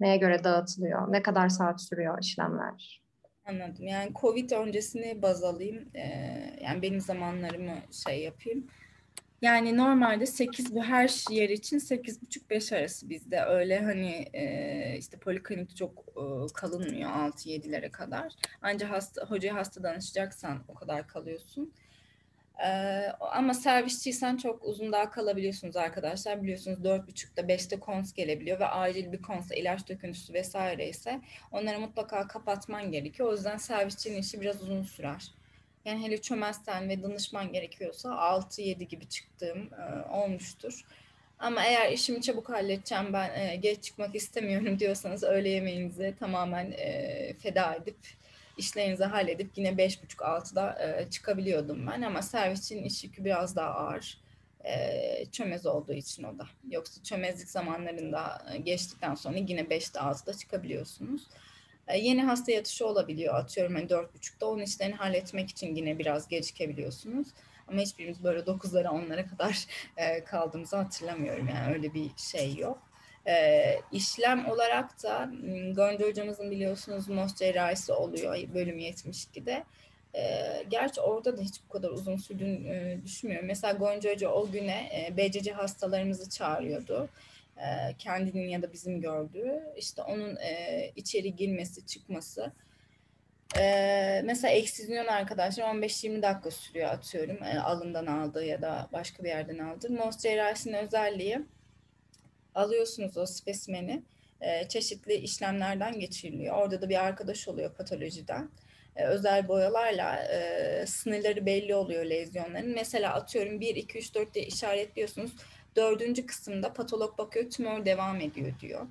Speaker 2: Neye göre dağıtılıyor? Ne kadar saat sürüyor işlemler?
Speaker 3: Anladım. Yani Covid öncesini baz alayım. Ee, yani benim zamanlarımı şey yapayım. Yani normalde 8 bu her yer için 8,5-5 arası bizde. Öyle hani e, işte poliklinik çok e, kalınmıyor 6-7'lere kadar. Ancak hasta, hocaya hasta danışacaksan o kadar kalıyorsun. E, ama servisçiysen çok uzun daha kalabiliyorsunuz arkadaşlar. Biliyorsunuz 4.30'da 5'te kons gelebiliyor ve acil bir konsa ilaç döküntüsü vesaire ise onları mutlaka kapatman gerekiyor. O yüzden servisçinin işi biraz uzun sürer. Yani hele çömezsen ve danışman gerekiyorsa 6-7 gibi çıktığım e, olmuştur. Ama eğer işimi çabuk halledeceğim ben e, geç çıkmak istemiyorum diyorsanız öğle yemeğinizi tamamen e, feda edip işlerinizi halledip yine 5.30-6'da e, çıkabiliyordum ben ama servisçinin iş yükü biraz daha ağır. E, çömez olduğu için o da. Yoksa çömezlik zamanlarında e, geçtikten sonra yine 5'te 6'da çıkabiliyorsunuz. E, yeni hasta yatışı olabiliyor atıyorum hani dört buçukta onun işlerini halletmek için yine biraz gecikebiliyorsunuz. Ama hiçbirimiz böyle dokuzlara onlara kadar e, kaldığımızı hatırlamıyorum yani öyle bir şey yok. E, işlem olarak da Gonca hocamızın biliyorsunuz MOS cerrahisi oluyor bölüm 72'de. E, gerçi orada da hiç bu kadar uzun sürdüğünü e, düşünmüyorum. Mesela Gonca Hoca o güne e, BCC hastalarımızı çağırıyordu e, kendinin ya da bizim gördüğü işte onun e, içeri girmesi çıkması e, mesela eksizyon arkadaşlar 15-20 dakika sürüyor atıyorum alından aldığı ya da başka bir yerden aldığı. Mos cerrahisinin özelliği alıyorsunuz o spesimeni e, çeşitli işlemlerden geçiriliyor. Orada da bir arkadaş oluyor patolojiden. Özel boyalarla e, sınırları belli oluyor lezyonların. Mesela atıyorum 1, 2, 3, 4 diye işaretliyorsunuz Dördüncü kısımda patolog bakıyor tümör devam ediyor diyor.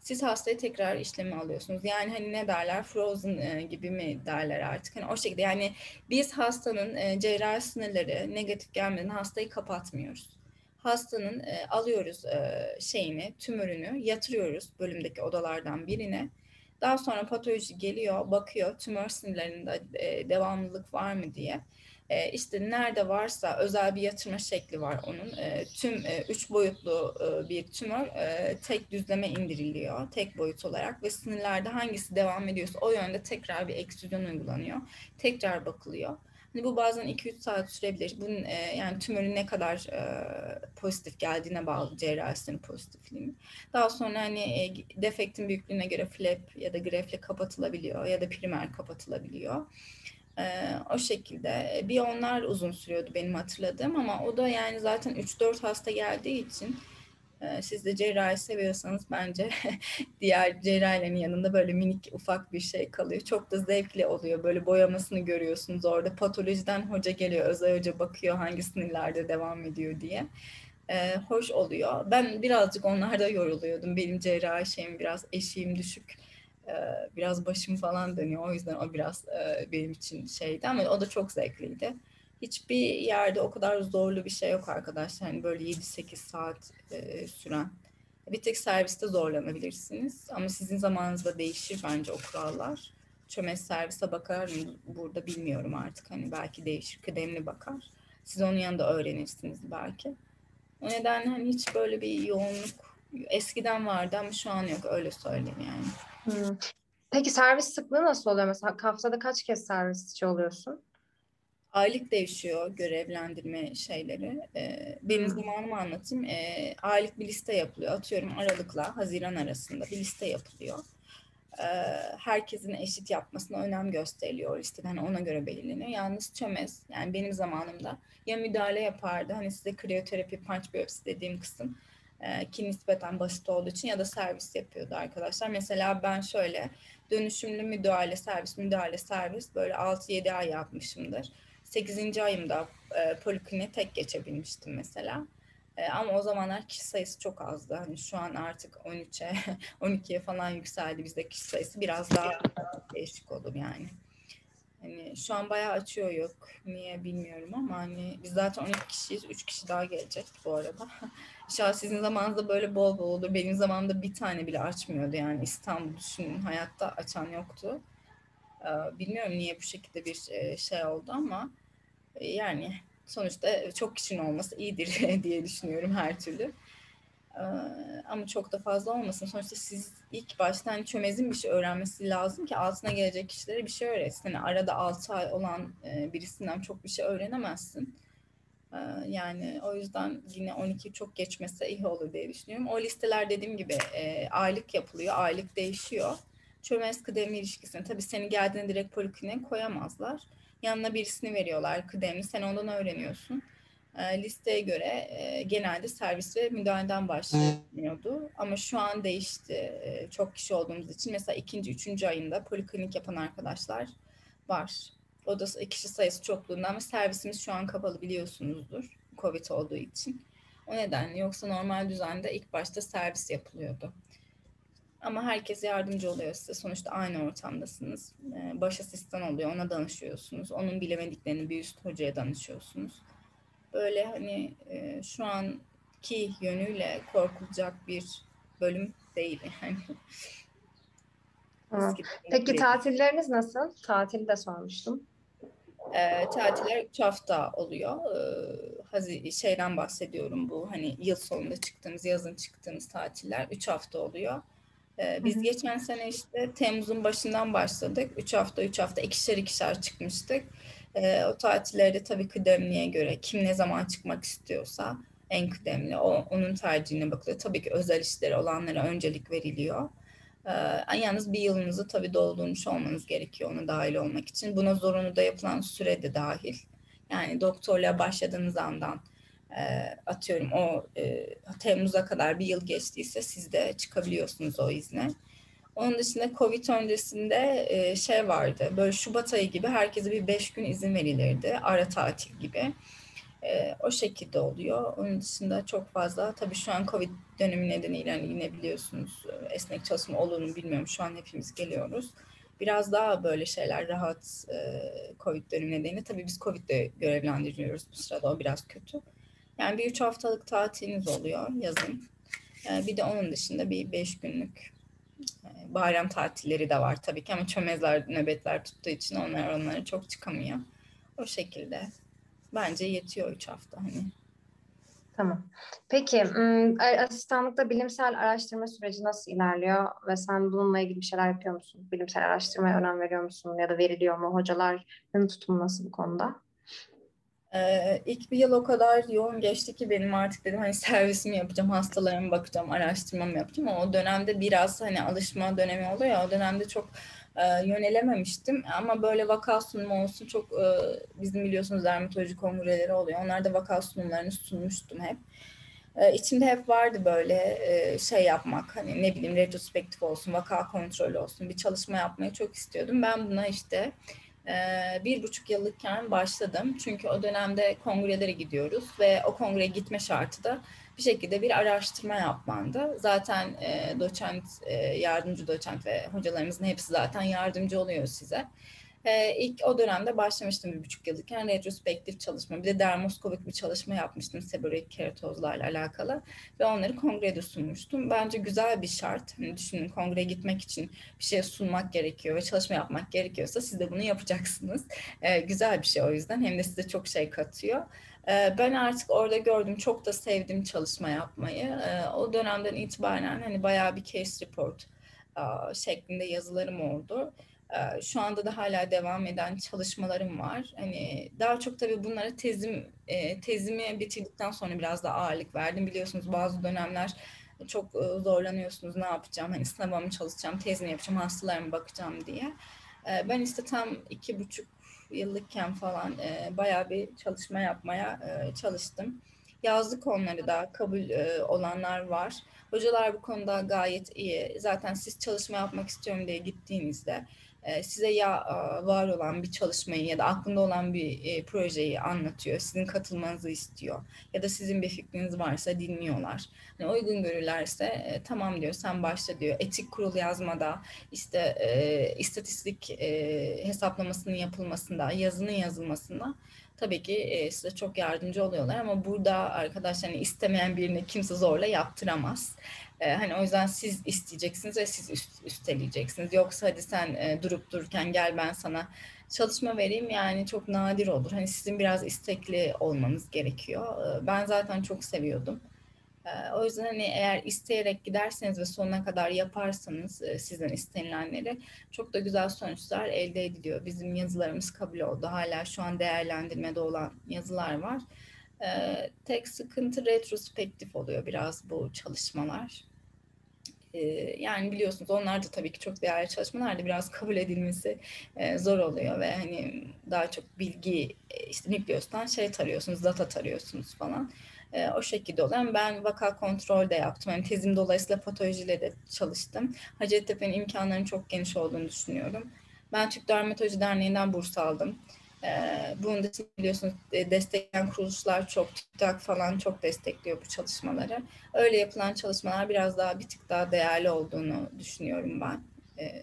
Speaker 3: Siz hastayı tekrar işlemi alıyorsunuz. Yani hani ne derler frozen e, gibi mi derler artık. Hani o şekilde yani biz hastanın e, cerrahi sınırları negatif gelmeden hastayı kapatmıyoruz. Hastanın e, alıyoruz şeyini, tümörünü yatırıyoruz bölümdeki odalardan birine. Daha sonra patoloji geliyor, bakıyor tümör sınırlarında e, devamlılık var mı diye e, işte nerede varsa özel bir yatırma şekli var onun. E, tüm e, üç boyutlu e, bir tümör e, tek düzleme indiriliyor tek boyut olarak ve sınırlarda hangisi devam ediyorsa o yönde tekrar bir eksüzyon uygulanıyor. Tekrar bakılıyor. Hani bu bazen 2-3 saat sürebilir. Bunun yani tümörün ne kadar pozitif geldiğine bağlı cerrahisinin pozitifliğini. Daha sonra hani defektin büyüklüğüne göre flap ya da grefle kapatılabiliyor ya da primer kapatılabiliyor. O şekilde. Bir onlar uzun sürüyordu benim hatırladığım ama o da yani zaten 3-4 hasta geldiği için e, siz de cerrahi seviyorsanız bence diğer cerrahilerin yanında böyle minik ufak bir şey kalıyor. Çok da zevkli oluyor. Böyle boyamasını görüyorsunuz orada. Patolojiden hoca geliyor. Özel hoca bakıyor hangi sınırlarda devam ediyor diye. Ee, hoş oluyor. Ben birazcık onlarda yoruluyordum. Benim cerrahi şeyim biraz eşiğim düşük e, biraz başım falan dönüyor. O yüzden o biraz e, benim için şeydi ama o da çok zevkliydi. Hiçbir yerde o kadar zorlu bir şey yok arkadaşlar. Hani böyle 7-8 saat e, süren. Bir tek serviste zorlanabilirsiniz. Ama sizin zamanınızda değişir bence o kurallar. Çömez servise bakar mı burada bilmiyorum artık. Hani belki değişir, kıdemli bakar. Siz onun yanında öğrenirsiniz belki. O nedenle hani hiç böyle bir yoğunluk eskiden vardı ama şu an yok öyle söyleyeyim yani.
Speaker 2: Hmm. Peki servis sıklığı nasıl oluyor? Mesela haftada kaç kez servisçi oluyorsun?
Speaker 3: Aylık değişiyor görevlendirme şeyleri. Ee, benim zamanımı anlatayım. Ee, aylık bir liste yapılıyor. Atıyorum Aralık'la Haziran arasında bir liste yapılıyor. Ee, herkesin eşit yapmasına önem gösteriliyor listede. Hani ona göre belirleniyor. Yalnız çömez. Yani benim zamanımda ya müdahale yapardı. Hani size kriyoterapi, punch biopsi dediğim kısım e, ki nispeten basit olduğu için ya da servis yapıyordu arkadaşlar. Mesela ben şöyle dönüşümlü müdahale servis, müdahale servis böyle 6-7 ay yapmışımdır. 8. ayımda e, polikliniğe tek geçebilmiştim mesela. E, ama o zamanlar kişi sayısı çok azdı. Hani şu an artık 13'e, 12'ye falan yükseldi bizde kişi sayısı. Biraz daha değişik olur yani. Hani şu an bayağı açıyor yok. Niye bilmiyorum ama hani biz zaten 12 kişiyiz. 3 kişi daha gelecek bu arada. İnşallah sizin zamanınızda böyle bol bol olur. Benim zamanımda bir tane bile açmıyordu yani İstanbul düşünün. Hayatta açan yoktu. Ee, bilmiyorum niye bu şekilde bir e, şey oldu ama e, yani sonuçta çok kişinin olması iyidir diye düşünüyorum her türlü. Ee, ama çok da fazla olmasın. Sonuçta siz ilk baştan hani çömezin bir şey öğrenmesi lazım ki altına gelecek kişilere bir şey öğretsin. Yani arada 6 ay olan e, birisinden çok bir şey öğrenemezsin. Ee, yani o yüzden yine 12 çok geçmese iyi olur diye düşünüyorum. O listeler dediğim gibi e, aylık yapılıyor, aylık değişiyor. Çömez kıdemli ilişkisini tabii seni geldiğinde direkt polikliniğe koyamazlar. Yanına birisini veriyorlar kıdemli, sen ondan öğreniyorsun listeye göre e, genelde servis ve müdahaleden başlanıyordu. Ama şu an değişti. E, çok kişi olduğumuz için mesela ikinci, üçüncü ayında poliklinik yapan arkadaşlar var. O da kişi sayısı çokluğundan ve servisimiz şu an kapalı biliyorsunuzdur. Covid olduğu için. O nedenle yoksa normal düzende ilk başta servis yapılıyordu. Ama herkes yardımcı oluyor size. Sonuçta aynı ortamdasınız. Baş asistan oluyor, ona danışıyorsunuz. Onun bilemediklerini bir üst hocaya danışıyorsunuz böyle hani e, şu anki yönüyle korkulacak bir bölüm değil yani.
Speaker 2: Peki tatilleriniz nasıl? Tatili de sormuştum.
Speaker 3: E, tatiller 3 hafta oluyor. E, hazi, şeyden bahsediyorum bu hani yıl sonunda çıktığımız, yazın çıktığımız tatiller 3 hafta oluyor. E, biz Hı-hı. geçen sene işte Temmuz'un başından başladık. 3 hafta 3 hafta ikişer ikişer çıkmıştık. E, o tatillerde tabii kıdemliye göre kim ne zaman çıkmak istiyorsa en kıdemli o, onun tercihine bakılıyor. Tabii ki özel işleri olanlara öncelik veriliyor. E, yalnız bir yılınızı tabii doldurmuş olmanız gerekiyor ona dahil olmak için. Buna zorunlu da yapılan süre de dahil. Yani doktorluğa başladığınız andan e, atıyorum o e, Temmuz'a kadar bir yıl geçtiyse siz de çıkabiliyorsunuz o izne. Onun dışında Covid öncesinde e, şey vardı. Böyle Şubat ayı gibi herkese bir beş gün izin verilirdi. Ara tatil gibi. E, o şekilde oluyor. Onun dışında çok fazla tabii şu an Covid dönemi nedeniyle yine biliyorsunuz esnek çalışma olur mu bilmiyorum. Şu an hepimiz geliyoruz. Biraz daha böyle şeyler rahat e, Covid dönemi nedeniyle. Tabii biz Covid'de görevlendiriyoruz bu sırada. O biraz kötü. Yani bir üç haftalık tatiliniz oluyor yazın. Bir de onun dışında bir beş günlük bayram tatilleri de var tabii ki ama çömezler nöbetler tuttuğu için onlar onlara çok çıkamıyor. O şekilde. Bence yetiyor üç hafta hani.
Speaker 2: Tamam. Peki asistanlıkta bilimsel araştırma süreci nasıl ilerliyor ve sen bununla ilgili bir şeyler yapıyor musun? Bilimsel araştırmaya önem veriyor musun ya da veriliyor mu? Hocaların tutumu nasıl bu konuda?
Speaker 3: Ee, ilk bir yıl o kadar yoğun geçti ki benim artık dedim hani servisimi yapacağım, hastalarıma bakacağım, araştırmamı yapacağım ama o dönemde biraz hani alışma dönemi oluyor ya o dönemde çok e, yönelememiştim ama böyle vaka sunumu olsun çok e, bizim biliyorsunuz dermatoloji kongreleri oluyor. Onlarda vaka sunumlarını sunmuştum hep. E, içimde hep vardı böyle e, şey yapmak hani ne bileyim retrospektif olsun, vaka kontrolü olsun bir çalışma yapmayı çok istiyordum. Ben buna işte bir buçuk yıllıkken başladım. Çünkü o dönemde kongrelere gidiyoruz ve o kongreye gitme şartı da bir şekilde bir araştırma yapmandı. Zaten e, doçent, e, yardımcı doçent ve hocalarımızın hepsi zaten yardımcı oluyor size. Ee, ilk o dönemde başlamıştım bir buçuk yıllıkken retrospektif çalışma. Bir de dermoskopik bir çalışma yapmıştım seborik keratozlarla alakalı. Ve onları kongrede sunmuştum. Bence güzel bir şart. Hani düşünün kongreye gitmek için bir şey sunmak gerekiyor ve çalışma yapmak gerekiyorsa siz de bunu yapacaksınız. Ee, güzel bir şey o yüzden. Hem de size çok şey katıyor. Ee, ben artık orada gördüm. Çok da sevdim çalışma yapmayı. O dönemden itibaren hani bayağı bir case report şeklinde yazılarım oldu. Şu anda da hala devam eden çalışmalarım var. Hani daha çok tabii bunlara tezim tezimi bitirdikten sonra biraz da ağırlık verdim. Biliyorsunuz bazı dönemler çok zorlanıyorsunuz. Ne yapacağım? Hani sınava mı çalışacağım, tez mi yapacağım, hastalara mı bakacağım diye. Ben işte tam iki buçuk yıllıkken falan bayağı bir çalışma yapmaya çalıştım. Yazlık onları da kabul olanlar var. Hocalar bu konuda gayet iyi. Zaten siz çalışma yapmak istiyorum diye gittiğinizde size ya var olan bir çalışmayı ya da aklında olan bir e, projeyi anlatıyor. Sizin katılmanızı istiyor. Ya da sizin bir fikriniz varsa dinliyorlar. Yani uygun görürlerse e, tamam diyor sen başla diyor. Etik kurul yazmada işte e, istatistik e, hesaplamasının yapılmasında, yazının yazılmasında tabii ki e, size çok yardımcı oluyorlar ama burada arkadaşlar hani istemeyen birini kimse zorla yaptıramaz. E, hani o yüzden siz isteyeceksiniz ve siz üst, üsteleyeceksiniz. Yoksa hadi sen e, durup dururken gel ben sana çalışma vereyim yani çok nadir olur. Hani sizin biraz istekli olmanız gerekiyor. E, ben zaten çok seviyordum. E, o yüzden hani eğer isteyerek giderseniz ve sonuna kadar yaparsanız e, sizden istenilenleri çok da güzel sonuçlar elde ediliyor. Bizim yazılarımız kabul oldu. Hala şu an değerlendirmede olan yazılar var. Ee, tek sıkıntı retrospektif oluyor biraz bu çalışmalar. Ee, yani biliyorsunuz onlar da tabii ki çok değerli çalışmalar da biraz kabul edilmesi e, zor oluyor ve hani daha çok bilgi e, işte nükleustan şey tarıyorsunuz, data tarıyorsunuz falan. E, o şekilde oluyor. Ben vaka kontrol de yaptım. Yani tezim dolayısıyla patolojiyle de çalıştım. Hacettepe'nin imkanlarının çok geniş olduğunu düşünüyorum. Ben Türk Dermatoloji Derneği'nden burs aldım. Ee, bunu da biliyorsunuz e, destekleyen kuruluşlar çok, TÜTAK falan çok destekliyor bu çalışmaları. Öyle yapılan çalışmalar biraz daha bir tık daha değerli olduğunu düşünüyorum ben. Ee,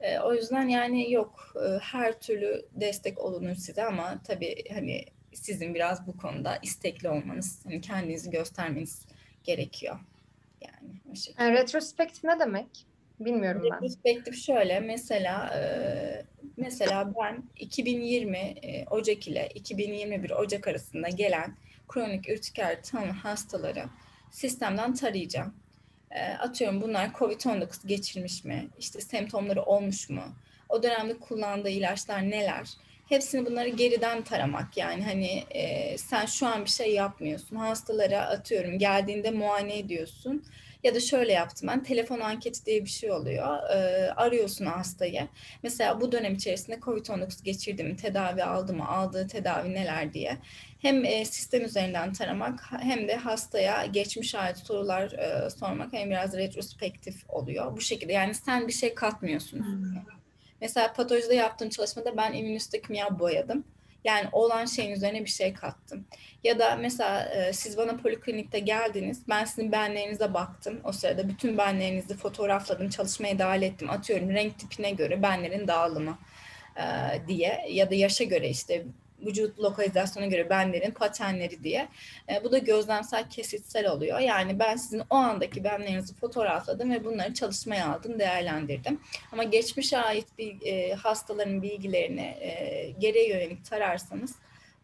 Speaker 3: e, o yüzden yani yok e, her türlü destek olunur size ama tabii hani sizin biraz bu konuda istekli olmanız, hani kendinizi göstermeniz gerekiyor. Yani o.
Speaker 2: Yani retrospektif ne demek? Bilmiyorum ben.
Speaker 3: Retrospektif şöyle mesela e, mesela ben 2020 e, Ocak ile 2021 Ocak arasında gelen kronik ürtiker tanı hastaları sistemden tarayacağım. E, atıyorum bunlar COVID-19 geçirmiş mi? İşte semptomları olmuş mu? O dönemde kullandığı ilaçlar neler? Hepsini bunları geriden taramak yani hani sen şu an bir şey yapmıyorsun. Hastalara atıyorum geldiğinde muayene ediyorsun ya da şöyle yaptım ben telefon anketi diye bir şey oluyor. E, arıyorsun hastayı. Mesela bu dönem içerisinde COVID-19 geçirdi mi, tedavi aldı mı, aldığı tedavi neler diye. Hem e, sistem üzerinden taramak hem de hastaya geçmiş ait sorular e, sormak hem biraz retrospektif oluyor. Bu şekilde yani sen bir şey katmıyorsun. Hmm. Mesela patolojide yaptığım çalışmada ben immünostekmiya boyadım. Yani olan şeyin üzerine bir şey kattım. Ya da mesela e, siz bana poliklinikte geldiniz. Ben sizin benlerinize baktım. O sırada bütün benlerinizi fotoğrafladım. Çalışmaya dahil ettim. Atıyorum renk tipine göre benlerin dağılımı e, diye. Ya da yaşa göre işte vücut lokalizasyona göre benlerin patenleri diye. E, bu da gözlemsel kesitsel oluyor. Yani ben sizin o andaki benlerinizi fotoğrafladım ve bunları çalışmaya aldım, değerlendirdim. Ama geçmişe ait bir, e, hastaların bilgilerini e, geriye yönelik tararsanız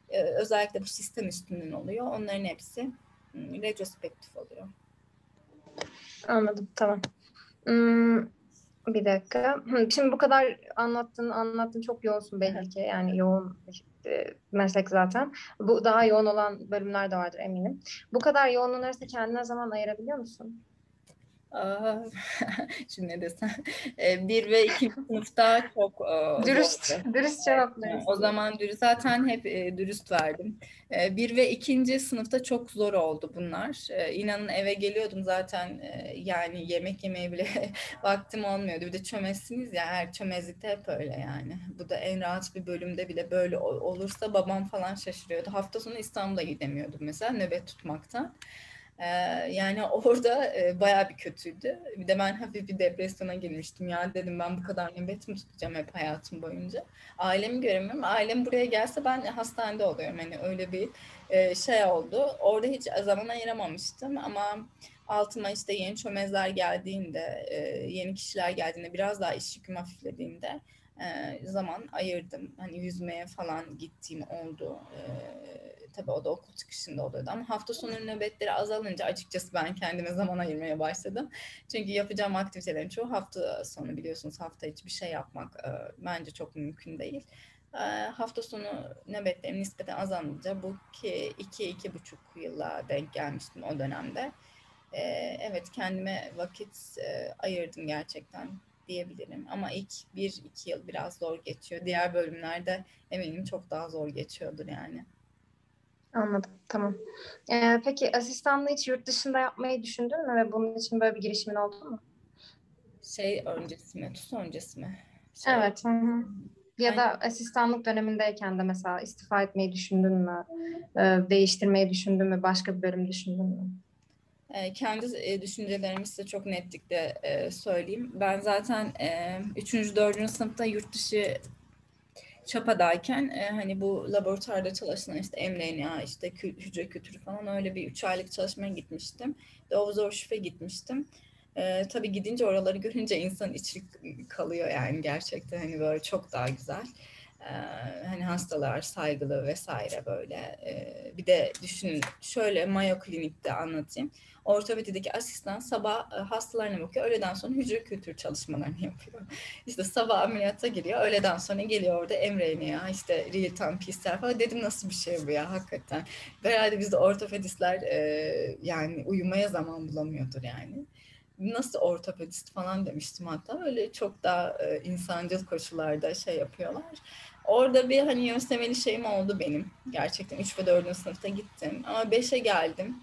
Speaker 3: e, özellikle bu sistem üstünden oluyor. Onların hepsi hmm, retrospektif oluyor.
Speaker 2: Anladım, tamam. Hmm, bir dakika. Şimdi bu kadar anlattın, anlattın çok yoğunsun belli ki. Yani yoğun meslek zaten. Bu daha yoğun olan bölümler de vardır eminim. Bu kadar yoğunluğun arasında kendine zaman ayırabiliyor musun?
Speaker 3: şimdi ne desem. E, bir ve iki sınıfta çok
Speaker 2: e, dürüst, zordu. dürüst cevaplayın.
Speaker 3: O zaman dürüst, zaten hep e, dürüst verdim. E, bir ve ikinci sınıfta çok zor oldu bunlar. E, inanın eve geliyordum zaten e, yani yemek yemeye bile vaktim olmuyordu. Bir de çömezsiniz ya her çömezlikte hep öyle yani. Bu da en rahat bir bölümde bile böyle olursa babam falan şaşırıyordu. Hafta sonu İstanbul'a gidemiyordum mesela nöbet tutmaktan. Yani orada e, bayağı bir kötüydü. Bir de ben hafif bir depresyona girmiştim. Ya dedim ben bu kadar nöbet mi tutacağım hep hayatım boyunca. Ailemi göremiyorum. Ailem buraya gelse ben hastanede oluyorum. Hani öyle bir e, şey oldu. Orada hiç zaman ayıramamıştım ama altıma işte yeni çömezler geldiğinde, e, yeni kişiler geldiğinde, biraz daha iş yüküm hafiflediğinde e, zaman ayırdım. Hani yüzmeye falan gittiğim oldu. E, tabii o da okul çıkışında oluyordu ama hafta sonu nöbetleri azalınca açıkçası ben kendime zaman ayırmaya başladım. Çünkü yapacağım aktivitelerin çoğu hafta sonu biliyorsunuz hafta içi bir şey yapmak e, bence çok mümkün değil. E, hafta sonu nöbetlerim nispeten azalınca bu ki iki, iki buçuk yıla denk gelmiştim o dönemde. E, evet kendime vakit e, ayırdım gerçekten diyebilirim. Ama ilk bir iki yıl biraz zor geçiyor. Diğer bölümlerde eminim çok daha zor geçiyordur yani.
Speaker 2: Anladım, tamam. Ee, peki asistanlığı hiç yurt dışında yapmayı düşündün mü ve bunun için böyle bir girişimin oldu mu?
Speaker 3: Şey öncesi mi, TUS öncesi mi? Şey,
Speaker 2: evet. Hı hı. Ya da asistanlık dönemindeyken de mesela istifa etmeyi düşündün mü? Ee, değiştirmeyi düşündün mü? Başka bir bölüm düşündün mü?
Speaker 3: Ee, kendi düşüncelerimi size çok netlikle e, söyleyeyim. Ben zaten 3. E, 4. sınıfta yurt dışı Çapa'dayken e, hani bu laboratuvarda çalışan işte mRNA, işte hücre kültürü falan öyle bir üç aylık çalışmaya gitmiştim. Doğuzorşif'e gitmiştim. E, tabii gidince oraları görünce insan içi kalıyor yani gerçekten hani böyle çok daha güzel. Hani hastalar saygılı vesaire böyle. Bir de düşünün şöyle Mayo Klinik'te anlatayım ortopedideki asistan sabah e, hastalarına bakıyor. Öğleden sonra hücre kültür çalışmalarını yapıyor. İşte sabah ameliyata giriyor. Öğleden sonra geliyor orada ya işte real time PCR falan. Dedim nasıl bir şey bu ya hakikaten. Herhalde bizde ortopedistler yani uyumaya zaman bulamıyordur yani nasıl ortopedist falan demiştim hatta öyle çok daha e, insancıl koşullarda şey yapıyorlar. Orada bir hani yöntemeli şeyim oldu benim. Gerçekten 3 ve 4. sınıfta gittim ama 5'e geldim.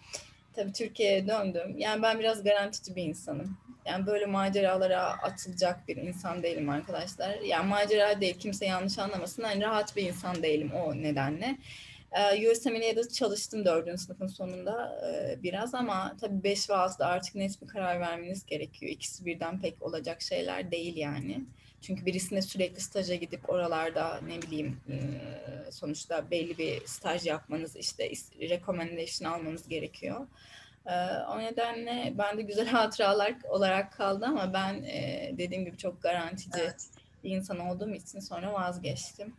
Speaker 3: Tabii Türkiye'ye döndüm. Yani ben biraz garantici bir insanım. Yani böyle maceralara atılacak bir insan değilim arkadaşlar. Yani macera değil, kimse yanlış anlamasın. Yani rahat bir insan değilim o nedenle. Ee, USMLE'de çalıştım dördüncü sınıfın sonunda e, biraz ama tabii 5 ve 6'da artık net bir karar vermeniz gerekiyor. İkisi birden pek olacak şeyler değil yani. Çünkü birisine sürekli staja gidip oralarda ne bileyim sonuçta belli bir staj yapmanız işte recommendation almanız gerekiyor. O nedenle ben de güzel hatıralar olarak kaldı ama ben dediğim gibi çok garantici evet. bir insan olduğum için sonra vazgeçtim.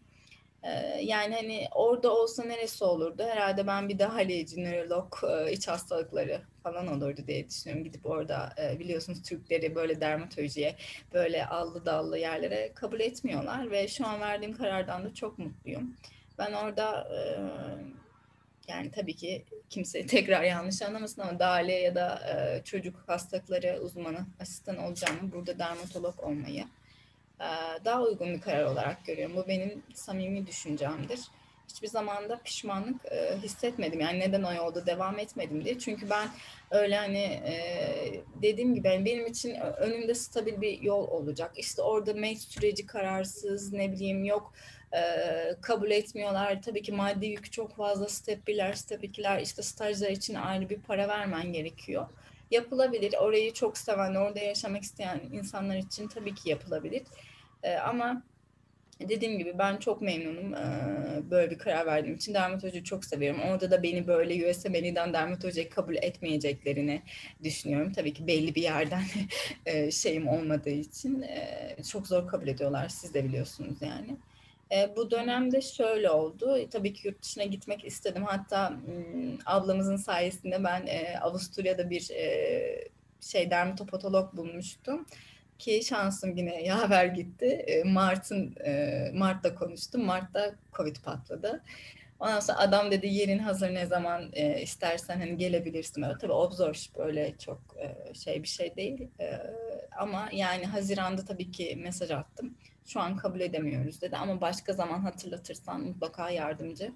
Speaker 3: Yani hani orada olsa neresi olurdu? Herhalde ben bir daha haleci, nörolog, iç hastalıkları falan olurdu diye düşünüyorum. Gidip orada biliyorsunuz Türkleri böyle dermatolojiye, böyle allı dallı yerlere kabul etmiyorlar ve şu an verdiğim karardan da çok mutluyum. Ben orada yani tabii ki kimse tekrar yanlış anlamasın ama dale ya da çocuk hastalıkları uzmanı, asistan olacağımı, burada dermatolog olmayı e, daha uygun bir karar olarak görüyorum. Bu benim samimi düşüncemdir. Hiçbir zaman da pişmanlık e, hissetmedim. Yani neden o yolda devam etmedim diye. Çünkü ben öyle hani e, dediğim gibi yani benim için önümde stabil bir yol olacak. İşte orada meclis süreci kararsız ne bileyim yok kabul etmiyorlar. Tabii ki maddi yük çok fazla. Step 1'ler, step 2'ler işte stajlar için ayrı bir para vermen gerekiyor yapılabilir. Orayı çok seven, orada yaşamak isteyen insanlar için tabii ki yapılabilir. E, ama dediğim gibi ben çok memnunum e, böyle bir karar verdiğim için. Dermatolojiyi çok seviyorum. Orada da beni böyle USMLE'den dermatolojiyi kabul etmeyeceklerini düşünüyorum. Tabii ki belli bir yerden e, şeyim olmadığı için e, çok zor kabul ediyorlar. Siz de biliyorsunuz yani. E, bu dönemde şöyle oldu. Tabii ki yurt dışına gitmek istedim. Hatta ablamızın sayesinde ben e, Avusturya'da bir e, şey dermatopatolog bulmuştum ki şansım yine yaver gitti. E, Mart'ın e, Mart'ta konuştum. Mart'ta Covid patladı. Ondan sonra adam dedi yerin hazır ne zaman e, istersen hani gelebilirsin. Öyle, tabii obzorship öyle çok e, şey bir şey değil. E, ama yani Haziran'da tabii ki mesaj attım. Şu an kabul edemiyoruz dedi ama başka zaman hatırlatırsan mutlaka yardımcı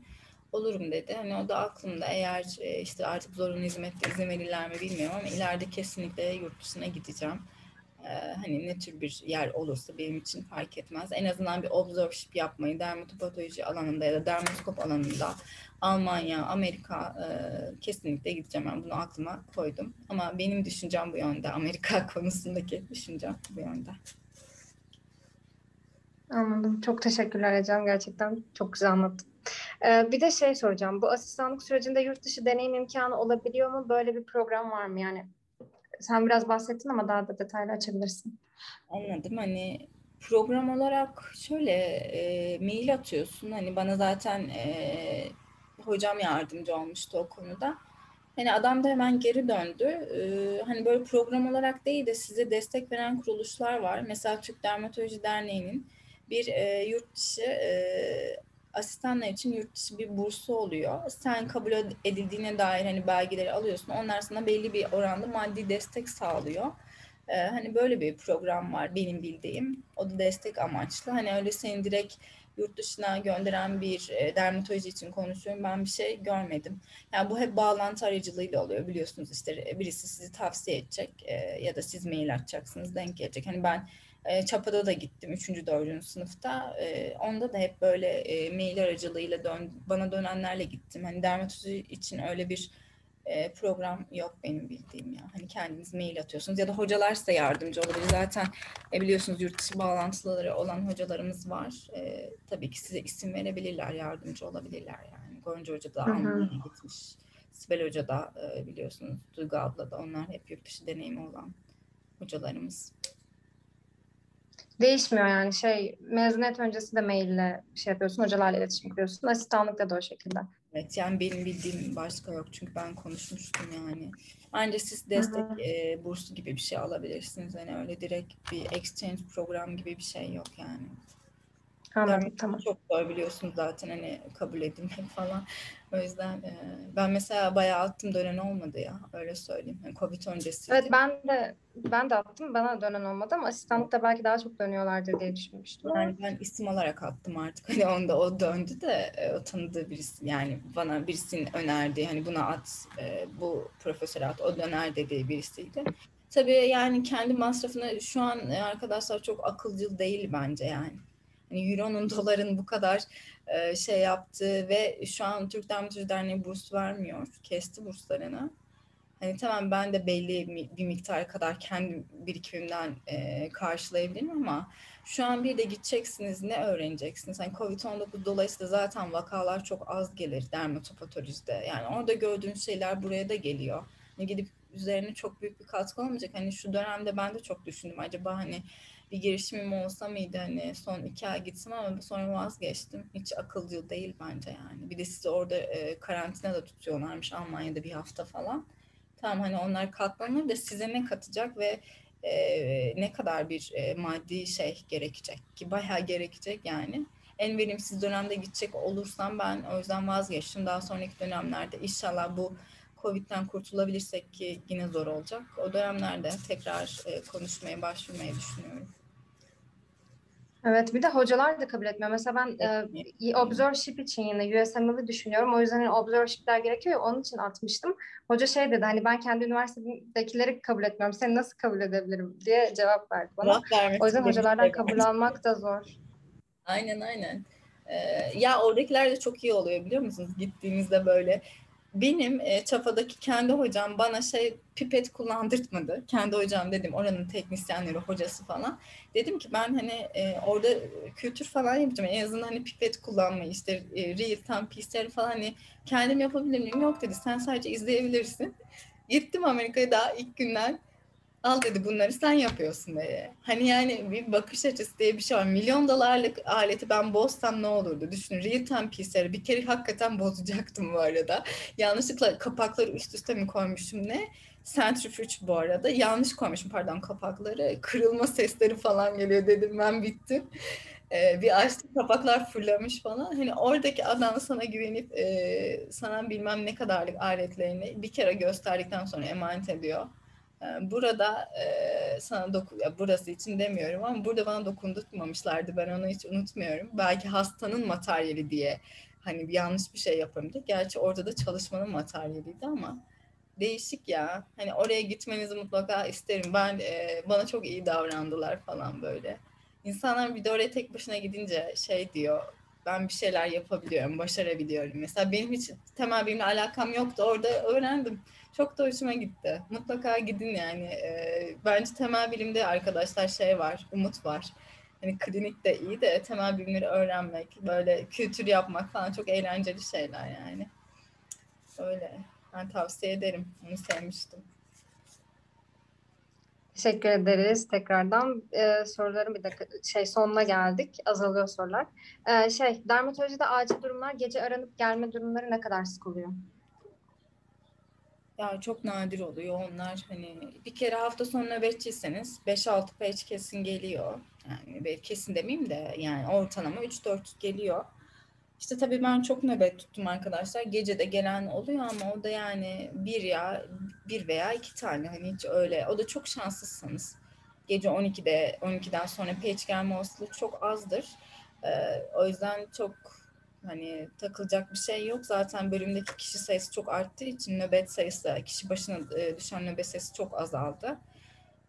Speaker 3: olurum dedi. Hani o da aklımda eğer e, işte artık zorunlu hizmette izin verirler mi bilmiyorum ama ileride kesinlikle yurt dışına gideceğim. Hani ne tür bir yer olursa benim için fark etmez. En azından bir observeship yapmayı dermatopatoloji alanında ya da dermatoskop alanında Almanya, Amerika e, kesinlikle gideceğim. Ben bunu aklıma koydum. Ama benim düşüncem bu yönde. Amerika konusundaki düşüncem bu yönde.
Speaker 2: Anladım. Çok teşekkürler Ecem. Gerçekten çok güzel anlattın. Ee, bir de şey soracağım. Bu asistanlık sürecinde yurt dışı deneyim imkanı olabiliyor mu? Böyle bir program var mı? Yani sen biraz bahsettin ama daha da detaylı açabilirsin.
Speaker 3: Anladım. Hani program olarak şöyle e, mail atıyorsun. Hani bana zaten e, hocam yardımcı olmuştu o konuda. Hani adam da hemen geri döndü. Ee, hani böyle program olarak değil de size destek veren kuruluşlar var. Mesela Türk Dermatoloji Derneği'nin bir e, yurt dışı e, asistanlar için yurt dışı bir bursu oluyor. Sen kabul edildiğine dair hani belgeleri alıyorsun. Onlar sana belli bir oranda maddi destek sağlıyor. Ee, hani böyle bir program var benim bildiğim. O da destek amaçlı. Hani öyle senin direkt yurt dışına gönderen bir e, dermatoloji için konuşuyorum. Ben bir şey görmedim. Yani bu hep bağlantı aracılığıyla oluyor. Biliyorsunuz işte birisi sizi tavsiye edecek e, ya da siz mail atacaksınız denk gelecek. Hani ben e, Çapa'da da gittim 3. 4. sınıfta. E, onda da hep böyle e, mail aracılığıyla dön, bana dönenlerle gittim. Hani dermatoloji için öyle bir e, program yok benim bildiğim ya. Hani kendiniz mail atıyorsunuz ya da hocalar size yardımcı olabilir. Zaten e, biliyorsunuz yurt dışı bağlantıları olan hocalarımız var. E, tabii ki size isim verebilirler, yardımcı olabilirler yani. Gonca Hoca da Almanya'ya gitmiş. Sibel Hoca da e, biliyorsunuz. Duygu abla da onlar hep yurt dışı deneyimi olan hocalarımız.
Speaker 2: Değişmiyor yani şey mezuniyet öncesi de maille şey yapıyorsun hocalarla iletişim kuruyorsun asistanlıkta da o şekilde.
Speaker 3: Evet yani benim bildiğim başka yok çünkü ben konuşmuştum yani. Ancak siz destek e, bursu gibi bir şey alabilirsiniz. Yani öyle direkt bir exchange program gibi bir şey yok yani.
Speaker 2: Anladım tamam.
Speaker 3: Çok zor biliyorsunuz zaten hani kabul edilmek falan. O yüzden e, ben mesela bayağı attım dönen olmadı ya öyle söyleyeyim. Yani Covid öncesi.
Speaker 2: Evet ben de ben de attım bana dönen olmadı ama asistanlıkta belki daha çok dönüyorlardır diye düşünmüştüm.
Speaker 3: Yani ben isim olarak attım artık. Hani onda o döndü de e, o tanıdığı birisi yani bana birisinin önerdiği hani buna at e, bu profesör at o döner dediği birisiydi. Tabii yani kendi masrafını şu an arkadaşlar çok akılcıl değil bence yani hani Euro'nun doların bu kadar e, şey yaptığı ve şu an Türk Dermatoloji Derneği burs vermiyor. Kesti burslarını. Hani tamam ben de belli bir miktar kadar kendi birikimimden e, karşılayabilirim ama şu an bir de gideceksiniz ne öğreneceksiniz? Hani Covid-19 dolayısıyla zaten vakalar çok az gelir dermatopatolojide. Yani orada gördüğün şeyler buraya da geliyor. Hani gidip üzerine çok büyük bir katkı olmayacak. Hani şu dönemde ben de çok düşündüm. Acaba hani bir girişimim olsa mıydı hani son iki ay gitsin ama sonra vazgeçtim. Hiç akılcı değil bence yani. Bir de sizi orada e, karantina da tutuyorlarmış Almanya'da bir hafta falan. Tamam hani onlar katlanır da size ne katacak ve e, ne kadar bir e, maddi şey gerekecek ki bayağı gerekecek yani. En verimsiz dönemde gidecek olursam ben o yüzden vazgeçtim. Daha sonraki dönemlerde inşallah bu Covid'den kurtulabilirsek ki yine zor olacak. O dönemlerde tekrar e, konuşmaya başvurmayı düşünüyorum.
Speaker 2: Evet bir de hocalar da kabul etmiyor. Mesela ben e, observership için yine USML'i düşünüyorum. O yüzden hani observership'ler gerekiyor. Onun için atmıştım. Hoca şey dedi hani ben kendi üniversitedekileri kabul etmiyorum. Seni nasıl kabul edebilirim diye cevap verdi bana. O yüzden hocalardan kabul almak da zor.
Speaker 3: Aynen aynen. Ee, ya oradakiler de çok iyi oluyor biliyor musunuz? Gittiğimizde böyle benim e, Çapa'daki kendi hocam bana şey pipet kullandırtmadı. Kendi hocam dedim oranın teknisyenleri, hocası falan. Dedim ki ben hani e, orada kültür falan yapacağım. En azından hani pipet kullanmayı işte e, real time PCR falan hani kendim yapabilir miyim? Yok dedi sen sadece izleyebilirsin. Gittim Amerika'ya daha ilk günden al dedi bunları sen yapıyorsun dedi. Hani yani bir bakış açısı diye bir şey var. Milyon dolarlık aleti ben bozsam ne olurdu? Düşünün real time PCR'ı bir kere hakikaten bozacaktım bu arada. Yanlışlıkla kapakları üst üste mi koymuşum ne? Centrifuge bu arada. Yanlış koymuşum pardon kapakları. Kırılma sesleri falan geliyor dedim ben bittim. Ee, bir açtım kapaklar fırlamış falan. Hani oradaki adam sana güvenip e, sana bilmem ne kadarlık aletlerini bir kere gösterdikten sonra emanet ediyor burada e, sana dokun, ya burası için demiyorum ama burada bana dokundurtmamışlardı. Ben onu hiç unutmuyorum. Belki hastanın materyali diye hani yanlış bir şey yapamayacak. Gerçi orada da çalışmanın materyaliydi ama değişik ya. Hani oraya gitmenizi mutlaka isterim. Ben e, bana çok iyi davrandılar falan böyle. İnsanlar bir de oraya tek başına gidince şey diyor. Ben bir şeyler yapabiliyorum, başarabiliyorum. Mesela benim hiç temel bilimle alakam yoktu. Orada öğrendim. Çok da hoşuma gitti. Mutlaka gidin yani. E, bence temel bilimde arkadaşlar şey var, umut var. Hani klinik de iyi de temel bilimleri öğrenmek, böyle kültür yapmak falan çok eğlenceli şeyler yani. Öyle. Ben tavsiye ederim. Onu sevmiştim.
Speaker 2: Teşekkür ederiz tekrardan. Ee, soruların bir dakika şey sonuna geldik. Azalıyor sorular. Ee, şey dermatolojide acil durumlar gece aranıp gelme durumları ne kadar sık oluyor?
Speaker 3: Ya çok nadir oluyor onlar. Hani bir kere hafta sonu nöbetçiyseniz 5-6 page kesin geliyor. Yani kesin demeyeyim de yani ortalama 3-4 geliyor. İşte tabii ben çok nöbet tuttum arkadaşlar. Gece de gelen oluyor ama o da yani bir ya bir veya iki tane hani hiç öyle. O da çok şanslısınız. Gece 12'de 12'den sonra page gelme olasılığı çok azdır. Ee, o yüzden çok hani takılacak bir şey yok. Zaten bölümdeki kişi sayısı çok arttığı için nöbet sayısı, kişi başına e, düşen nöbet sayısı çok azaldı.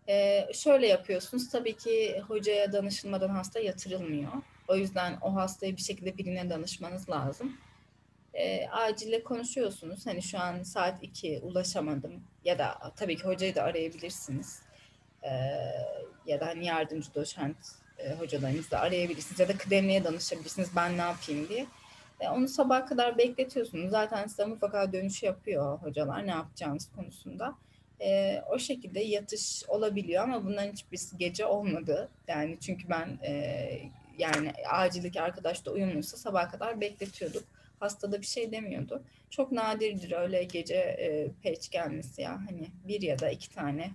Speaker 3: Ee, şöyle yapıyorsunuz. Tabii ki hocaya danışılmadan hasta yatırılmıyor. O yüzden o hastayı bir şekilde birine danışmanız lazım. E, acile konuşuyorsunuz. Hani şu an saat 2 ulaşamadım. Ya da tabii ki hocayı da arayabilirsiniz. E, ya da hani yardımcı doçent e, hocalarınızı da arayabilirsiniz. Ya da kıdemliye danışabilirsiniz. Ben ne yapayım diye. E, onu sabah kadar bekletiyorsunuz. Zaten size mutlaka dönüş yapıyor hocalar ne yapacağınız konusunda. E, o şekilde yatış olabiliyor ama bunların hiçbirisi gece olmadı. Yani çünkü ben e, yani acildeki arkadaş da uyumluysa sabah kadar bekletiyorduk. Hasta da bir şey demiyordu. Çok nadirdir öyle gece e, peç gelmesi ya. Hani bir ya da iki tane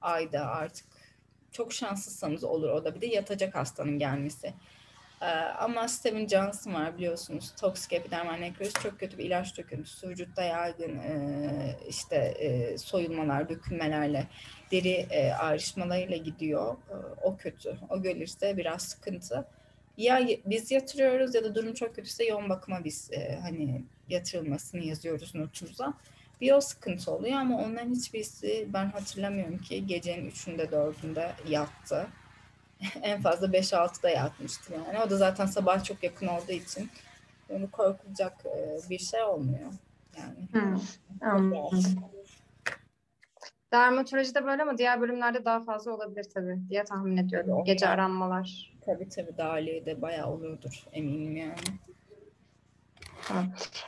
Speaker 3: ayda artık çok şanslıysanız olur o da bir de yatacak hastanın gelmesi. Ee, ama Steven Johnson var biliyorsunuz. Toksik epidermal nekroz çok kötü bir ilaç döküntüsü. Vücutta yaygın e, işte e, soyulmalar, dökülmelerle deri e, ayrışmalarıyla gidiyor. O kötü. O gelirse biraz sıkıntı. Ya biz yatırıyoruz ya da durum çok kötüyse yoğun bakıma biz hani yatırılmasını yazıyoruz notumuza. Bir o sıkıntı oluyor ama onların hiçbirisi ben hatırlamıyorum ki gecenin üçünde dördünde yattı. en fazla 5-6'da yatmıştı yani. O da zaten sabah çok yakın olduğu için yani korkulacak e, bir şey olmuyor. Yani. Hmm.
Speaker 2: Dermatolojide böyle ama diğer bölümlerde daha fazla olabilir tabii diye tahmin ediyorum. Tabii, Gece aranmalar.
Speaker 3: Tabii tabii dahiliyede bayağı oluyordur eminim yani.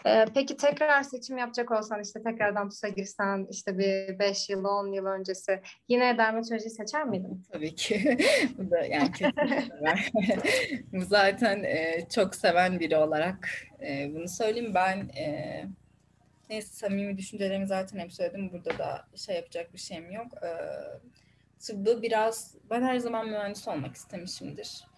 Speaker 2: Ee, peki tekrar seçim yapacak olsan işte tekrardan TUS'a girsen işte bir 5 yıl 10 yıl öncesi yine dermatoloji seçer miydin?
Speaker 3: Tabii ki. Bu da yani zaten e, çok seven biri olarak e, bunu söyleyeyim. Ben e, neyse samimi düşüncelerimi zaten hep söyledim. Burada da şey yapacak bir şeyim yok. E, tıbbı biraz ben her zaman mühendis olmak istemişimdir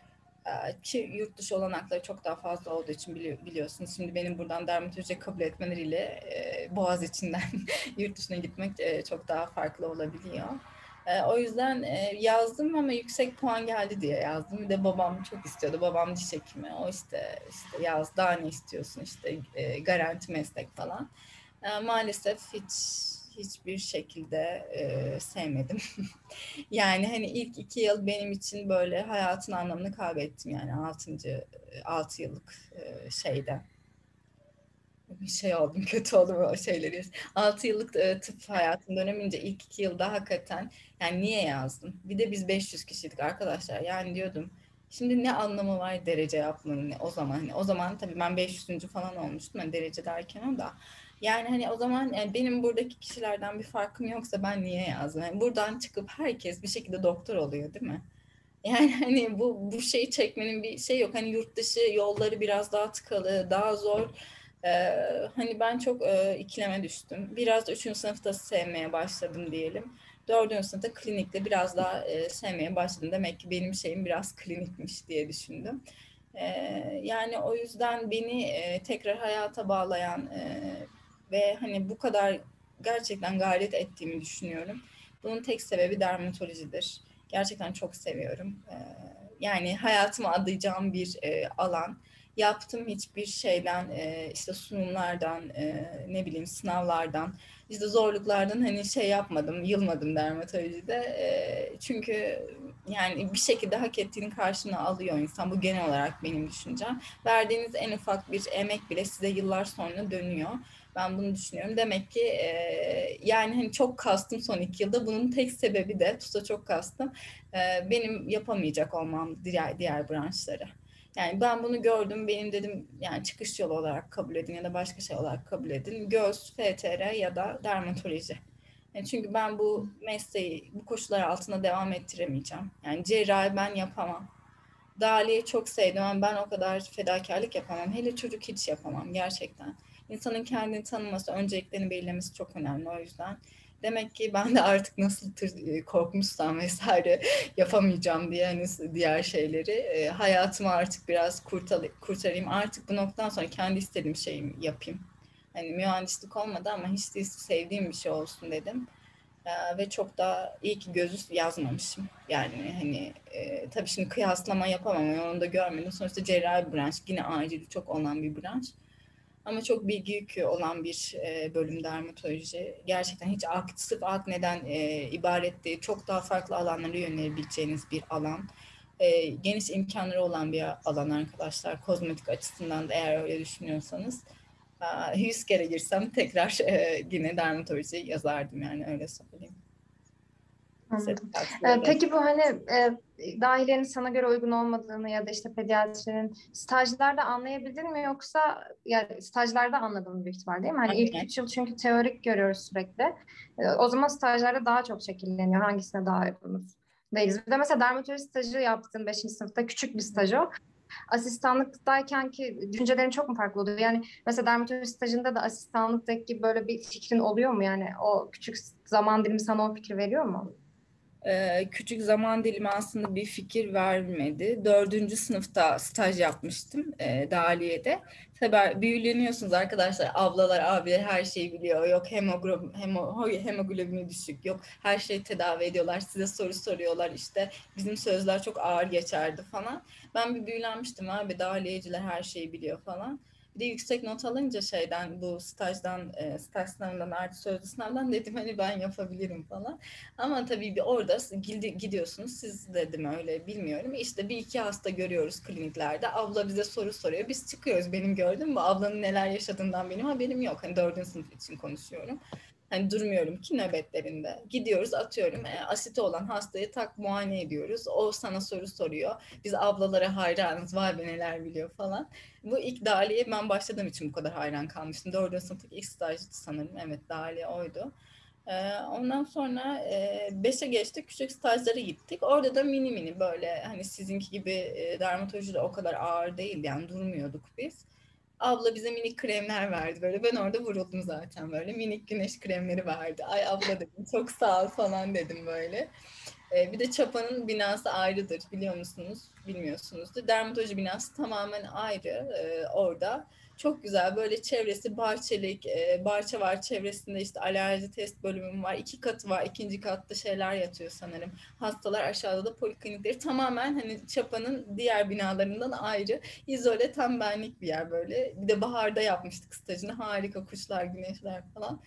Speaker 3: ki yurt dışı olanakları çok daha fazla olduğu için biliyorsunuz. Şimdi benim buradan dermatoloji kabul etmeleriyle e, Boğaz içinden yurt dışına gitmek e, çok daha farklı olabiliyor. E, o yüzden e, yazdım ama yüksek puan geldi diye yazdım. Bir de babam çok istiyordu. Babam diş hekimi. O işte işte yaz daha ne istiyorsun işte e, garanti meslek falan. E, maalesef hiç hiçbir şekilde e, sevmedim. yani hani ilk iki yıl benim için böyle hayatın anlamını kaybettim yani altıncı, altı yıllık e, şeyde. Şey oldum, kötü oldum o şeyleri. Altı yıllık e, tıp hayatım dönemince ilk iki yılda hakikaten yani niye yazdım? Bir de biz 500 kişiydik arkadaşlar. Yani diyordum Şimdi ne anlamı var derece yapmanın o zaman? Hani o zaman tabii ben 500. falan olmuştum hani derece derken o da. Yani hani o zaman yani benim buradaki kişilerden bir farkım yoksa ben niye yazdım? Yani buradan çıkıp herkes bir şekilde doktor oluyor değil mi? Yani hani bu bu şeyi çekmenin bir şey yok. Hani yurt dışı yolları biraz daha tıkalı, daha zor. Ee, hani ben çok e, ikileme düştüm. Biraz da üçüncü sınıfta sevmeye başladım diyelim. Dördüncü sınıfta klinikte biraz daha e, sevmeye başladım. Demek ki benim şeyim biraz klinikmiş diye düşündüm. E, yani o yüzden beni e, tekrar hayata bağlayan e, ve hani bu kadar gerçekten gayret ettiğimi düşünüyorum. Bunun tek sebebi dermatolojidir. Gerçekten çok seviyorum. Ee, yani hayatıma adayacağım bir e, alan. yaptım hiçbir şeyden e, işte sunumlardan e, ne bileyim sınavlardan işte zorluklardan hani şey yapmadım yılmadım dermatolojide çünkü yani bir şekilde hak ettiğinin karşına alıyor insan bu genel olarak benim düşüncem verdiğiniz en ufak bir emek bile size yıllar sonra dönüyor ben bunu düşünüyorum. Demek ki e, yani hani çok kastım son iki yılda. Bunun tek sebebi de TUS'a çok kastım. E, benim yapamayacak olmam diğer, diğer branşları. Yani ben bunu gördüm. Benim dedim yani çıkış yolu olarak kabul edin ya da başka şey olarak kabul edin. Göz, FTR ya da dermatoloji. Yani çünkü ben bu mesleği bu koşullar altında devam ettiremeyeceğim. Yani cerrahi ben yapamam. Dali'yi çok sevdim ama ben o kadar fedakarlık yapamam. Hele çocuk hiç yapamam gerçekten. İnsanın kendini tanıması, önceliklerini belirlemesi çok önemli o yüzden. Demek ki ben de artık nasıl tır, e, korkmuşsam vesaire yapamayacağım diye hani diğer şeyleri e, hayatımı artık biraz kurtar, kurtarayım. Artık bu noktadan sonra kendi istediğim şeyi yapayım. Hani mühendislik olmadı ama hiç değilse sevdiğim bir şey olsun dedim. Ee, ve çok da iyi ki gözü yazmamışım. Yani hani e, tabii şimdi kıyaslama yapamam. Onu da görmedim. Sonuçta cerrahi branş. Yine acili çok olan bir branş. Ama çok bilgi yükü olan bir e, bölüm dermatoloji. Gerçekten hiç ak, sırf akneden e, ibaret değil. Çok daha farklı alanlara yönelebileceğiniz bir alan. E, geniş imkanları olan bir alan arkadaşlar. Kozmetik açısından da eğer öyle düşünüyorsanız. E, 100 kere girsem tekrar e, yine dermatoloji yazardım yani öyle söyleyeyim.
Speaker 2: Anladım. Ee, peki bu hani e, dahiliyenin sana göre uygun olmadığını ya da işte pediatrinin stajlarda anlayabildin mi yoksa yani stajlarda anladım büyük ihtimal değil mi? Hani ilk üç yıl çünkü teorik görüyoruz sürekli. E, o zaman stajlarda daha çok şekilleniyor. Hangisine daha uygunuz? Değiliz. Bir de mesela dermatoloji stajı yaptın 5. sınıfta. Küçük bir staj o asistanlıktayken ki düşüncelerin çok mu farklı oluyor? Yani mesela dermatoloji stajında da asistanlıktaki böyle bir fikrin oluyor mu? Yani o küçük zaman dilimi sana o fikri veriyor mu?
Speaker 3: Ee, küçük zaman dilimi aslında bir fikir vermedi. Dördüncü sınıfta staj yapmıştım e, Daliye'de. Tabii büyüleniyorsunuz arkadaşlar. Ablalar, abiler her şeyi biliyor. Yok hemoglobin, hemo, hemoglobini düşük. Yok her şeyi tedavi ediyorlar. Size soru soruyorlar. İşte bizim sözler çok ağır geçerdi falan. Ben bir büyülenmiştim abi. Daliyeciler her şeyi biliyor falan. Bir de yüksek not alınca şeyden bu stajdan, e, staj sınavından artı sözlü sınavdan dedim hani ben yapabilirim falan. Ama tabii bir orada gidiyorsunuz siz dedim öyle bilmiyorum. İşte bir iki hasta görüyoruz kliniklerde. Abla bize soru soruyor. Biz çıkıyoruz benim gördüm bu ablanın neler yaşadığından benim haberim yok. Hani dördüncü sınıf için konuşuyorum. Hani durmuyorum ki nöbetlerinde. Gidiyoruz atıyorum e, asiti olan hastayı tak muayene ediyoruz. O sana soru soruyor. Biz ablalara hayranız. Vay be neler biliyor falan. Bu ilk Dali'ye ben başladığım için bu kadar hayran kalmıştım. Dördüncü sınıftaki ilk stajydı sanırım. Evet Dali oydu. Ee, ondan sonra e, beşe geçtik. Küçük stajlara gittik. Orada da mini mini böyle hani sizinki gibi e, dermatoloji de o kadar ağır değil. Yani durmuyorduk biz abla bize minik kremler verdi böyle. Ben orada vuruldum zaten böyle. Minik güneş kremleri verdi. Ay abla dedim çok sağ ol falan dedim böyle. Ee, bir de Çapa'nın binası ayrıdır biliyor musunuz? Bilmiyorsunuzdur. Dermatoloji binası tamamen ayrı ee, orada. Çok güzel böyle çevresi bahçelik, e, bahçe var çevresinde işte alerji test bölümü var. iki katı var. ikinci katta şeyler yatıyor sanırım. Hastalar aşağıda da poliklinikleri tamamen hani Çapa'nın diğer binalarından ayrı. izole tam benlik bir yer böyle. Bir de baharda yapmıştık stajını. Harika kuşlar, güneşler falan.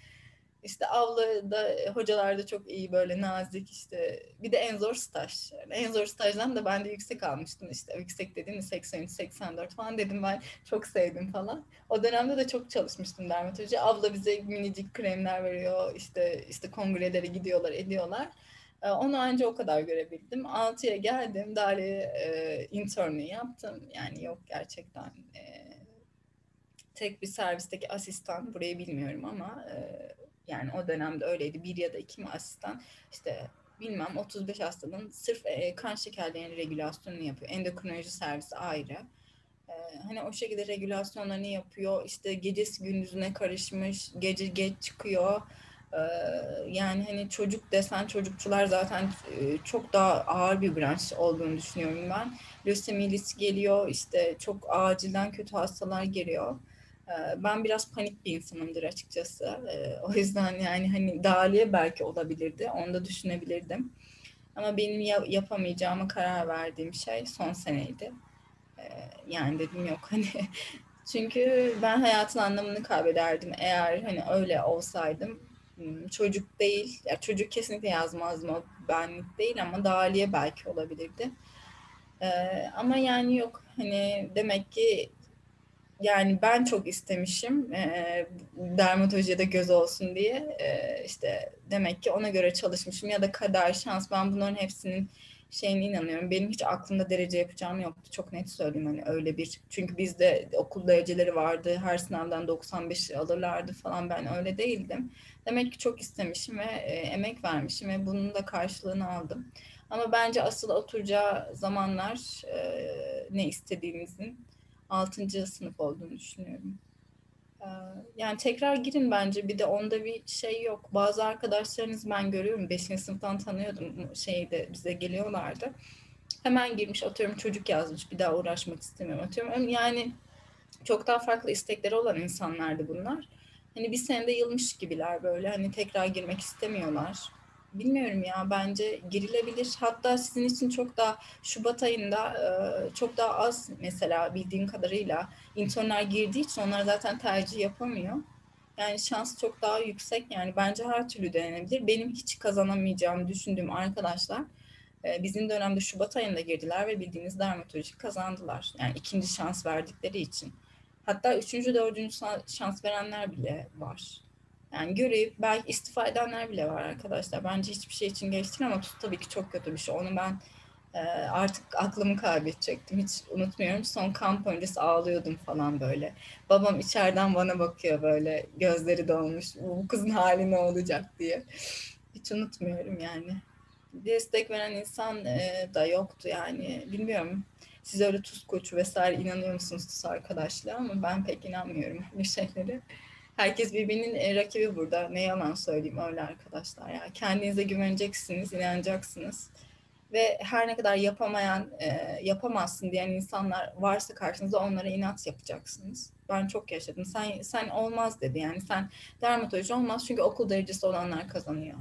Speaker 3: İşte avlada hocalar da çok iyi böyle nazik işte. Bir de en zor staj. Yani en zor stajdan da ben de yüksek almıştım işte. Yüksek dediğim 83, 84 falan dedim ben çok sevdim falan. O dönemde de çok çalışmıştım dermatoloji. Abla bize minicik kremler veriyor. işte işte kongrelere gidiyorlar, ediyorlar. Ee, onu anca o kadar görebildim. 6'ya geldim. Dali e, internü yaptım. Yani yok gerçekten e, tek bir servisteki asistan burayı bilmiyorum ama e, yani o dönemde öyleydi. Bir ya da iki mi asistan işte bilmem 35 hastanın sırf e, kan şekerlerinin regülasyonunu yapıyor. Endokrinoloji servisi ayrı. E, hani o şekilde regülasyonlarını yapıyor. İşte gecesi gündüzüne karışmış. Gece geç çıkıyor. E, yani hani çocuk desen çocukçular zaten e, çok daha ağır bir branş olduğunu düşünüyorum ben. Lösemilisi geliyor. işte çok acilden kötü hastalar geliyor. Ee, ben biraz panik bir insanımdır açıkçası. Ee, o yüzden yani hani dahiliye belki olabilirdi. Onu da düşünebilirdim. Ama benim yapamayacağıma karar verdiğim şey son seneydi. yani dedim yok hani çünkü ben hayatın anlamını kaybederdim eğer hani öyle olsaydım hmm, çocuk değil ya çocuk kesinlikle yazmazdım o benlik değil ama Daliye belki olabilirdi ee, ama yani yok hani demek ki yani ben çok istemişim e, dermatolojiye de göz olsun diye e, işte demek ki ona göre çalışmışım ya da kader şans ben bunların hepsinin şeyine inanıyorum. Benim hiç aklımda derece yapacağım yoktu. Çok net söyleyeyim hani öyle bir. Çünkü bizde okul dereceleri vardı. Her sınavdan 95 alırlardı falan. Ben öyle değildim. Demek ki çok istemişim ve e, emek vermişim ve bunun da karşılığını aldım. Ama bence asıl oturacağı zamanlar e, ne istediğimizin 6. sınıf olduğunu düşünüyorum. Ee, yani tekrar girin bence. Bir de onda bir şey yok. Bazı arkadaşlarınız ben görüyorum. Beşinci sınıftan tanıyordum. Şeyde bize geliyorlardı. Hemen girmiş atıyorum çocuk yazmış. Bir daha uğraşmak istemiyorum atıyorum. Yani çok daha farklı istekleri olan insanlardı bunlar. Hani bir senede yılmış gibiler böyle. Hani tekrar girmek istemiyorlar bilmiyorum ya bence girilebilir. Hatta sizin için çok daha Şubat ayında e, çok daha az mesela bildiğim kadarıyla internler girdiği için onlar zaten tercih yapamıyor. Yani şans çok daha yüksek yani bence her türlü denenebilir. Benim hiç kazanamayacağımı düşündüğüm arkadaşlar e, bizim dönemde Şubat ayında girdiler ve bildiğiniz dermatoloji kazandılar. Yani ikinci şans verdikleri için. Hatta üçüncü, dördüncü şans verenler bile var. Yani göreyip belki istifa edenler bile var arkadaşlar. Bence hiçbir şey için geç değil ama tabii ki çok kötü bir şey. Onu ben e, artık aklımı kaybedecektim. Hiç unutmuyorum. Son kamp öncesi ağlıyordum falan böyle. Babam içeriden bana bakıyor böyle. Gözleri dolmuş. Bu kızın hali ne olacak diye. Hiç unutmuyorum yani. Destek veren insan e, da yoktu yani. Bilmiyorum. Siz öyle tuz koçu vesaire inanıyor musunuz tuz arkadaşlar ama ben pek inanmıyorum bir şeyleri. Herkes birbirinin e, rakibi burada. Ne yalan söyleyeyim öyle arkadaşlar. Yani kendinize güveneceksiniz, inanacaksınız. Ve her ne kadar yapamayan, e, yapamazsın diyen insanlar varsa karşınızda onlara inat yapacaksınız. Ben çok yaşadım. Sen sen olmaz dedi. Yani sen dermatoloji olmaz çünkü okul derecesi olanlar kazanıyor.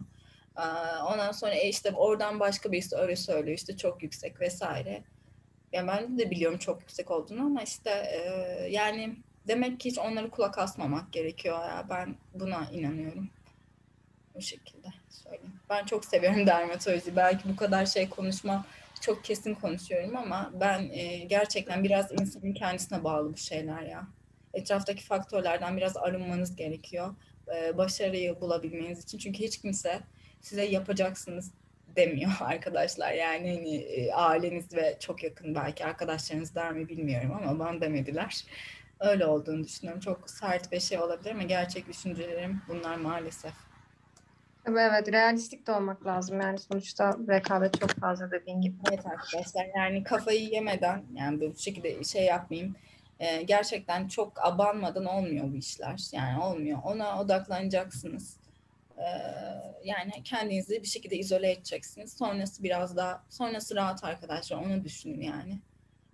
Speaker 3: Ondan sonra e işte oradan başka birisi öyle söylüyor işte çok yüksek vesaire. Yani ben de biliyorum çok yüksek olduğunu ama işte e, yani demek ki hiç onları kulak asmamak gerekiyor ya. Ben buna inanıyorum. Bu şekilde söyleyeyim. Ben çok seviyorum dermatoloji. Belki bu kadar şey konuşma çok kesin konuşuyorum ama ben e, gerçekten biraz insanın kendisine bağlı bu şeyler ya. Etraftaki faktörlerden biraz arınmanız gerekiyor. E, başarıyı bulabilmeniz için. Çünkü hiç kimse size yapacaksınız demiyor arkadaşlar. Yani hani, e, aileniz ve çok yakın belki arkadaşlarınız der mi bilmiyorum ama bana demediler öyle olduğunu düşünüyorum. Çok sert bir şey olabilir ama gerçek düşüncelerim bunlar maalesef.
Speaker 2: Evet, realistik de olmak lazım. Yani sonuçta rekabet çok fazla dediğin gibi.
Speaker 3: Evet arkadaşlar yani kafayı yemeden yani bu şekilde şey yapmayayım. Ee, gerçekten çok abanmadan olmuyor bu işler. Yani olmuyor. Ona odaklanacaksınız. Ee, yani kendinizi bir şekilde izole edeceksiniz. Sonrası biraz daha sonrası rahat arkadaşlar. Onu düşünün yani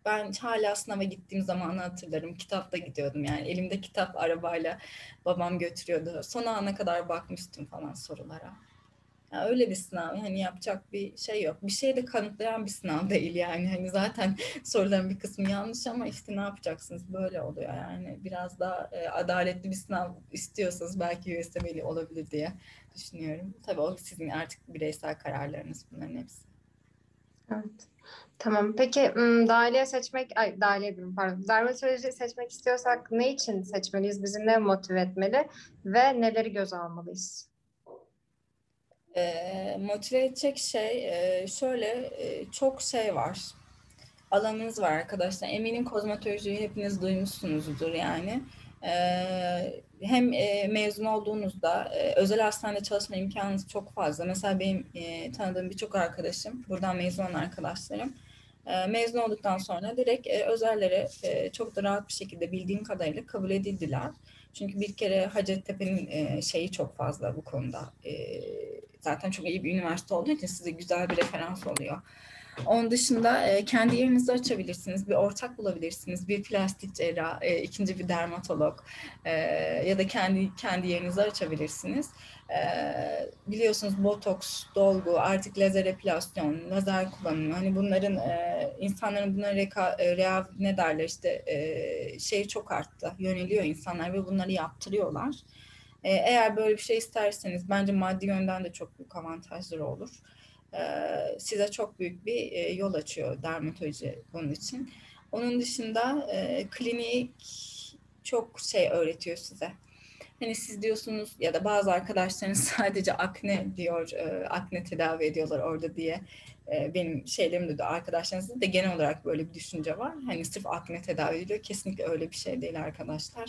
Speaker 3: ben hala sınava gittiğim zamanı hatırlarım. Kitapta gidiyordum yani. Elimde kitap arabayla babam götürüyordu. Son ana kadar bakmıştım falan sorulara. Yani öyle bir sınav. Hani yapacak bir şey yok. Bir şey de kanıtlayan bir sınav değil yani. Hani zaten soruların bir kısmı yanlış ama işte ne yapacaksınız? Böyle oluyor yani. Biraz daha e, adaletli bir sınav istiyorsanız belki USM'li olabilir diye düşünüyorum. Tabii o sizin artık bireysel kararlarınız bunların hepsi.
Speaker 2: Evet. Tamam. Peki dahiliye seçmek, ay dahiliye diyorum pardon. Dermatoloji seçmek istiyorsak ne için seçmeliyiz? Bizi ne motive etmeli ve neleri göz almalıyız?
Speaker 3: E, motive edecek şey e, şöyle e, çok şey var. Alanınız var arkadaşlar. Eminim kozmetolojiyi hepiniz duymuşsunuzdur yani. E, hem e, mezun olduğunuzda e, özel hastanede çalışma imkanınız çok fazla. Mesela benim e, tanıdığım birçok arkadaşım, buradan mezun olan arkadaşlarım e, mezun olduktan sonra direkt e, özellere e, çok da rahat bir şekilde bildiğim kadarıyla kabul edildiler. Çünkü bir kere Hacettepe'nin e, şeyi çok fazla bu konuda. E, zaten çok iyi bir üniversite olduğu için size güzel bir referans oluyor. Onun dışında e, kendi yerinizi açabilirsiniz, bir ortak bulabilirsiniz, bir plastik cerrah, e, ikinci bir dermatolog e, ya da kendi kendi yerinizi açabilirsiniz. Biliyorsunuz botoks, dolgu, artık lazer epilasyon, lazer kullanımı, hani bunların insanların buna reka, rea, ne derler işte şey çok arttı, yöneliyor insanlar ve bunları yaptırıyorlar. Eğer böyle bir şey isterseniz bence maddi yönden de çok büyük avantajları olur. Size çok büyük bir yol açıyor dermatoloji bunun için. Onun dışında klinik çok şey öğretiyor size. Hani siz diyorsunuz ya da bazı arkadaşlarınız sadece akne diyor, akne tedavi ediyorlar orada diye. Benim şeylerimde de arkadaşlarınızda da genel olarak böyle bir düşünce var. Hani sırf akne tedavi ediliyor. Kesinlikle öyle bir şey değil arkadaşlar.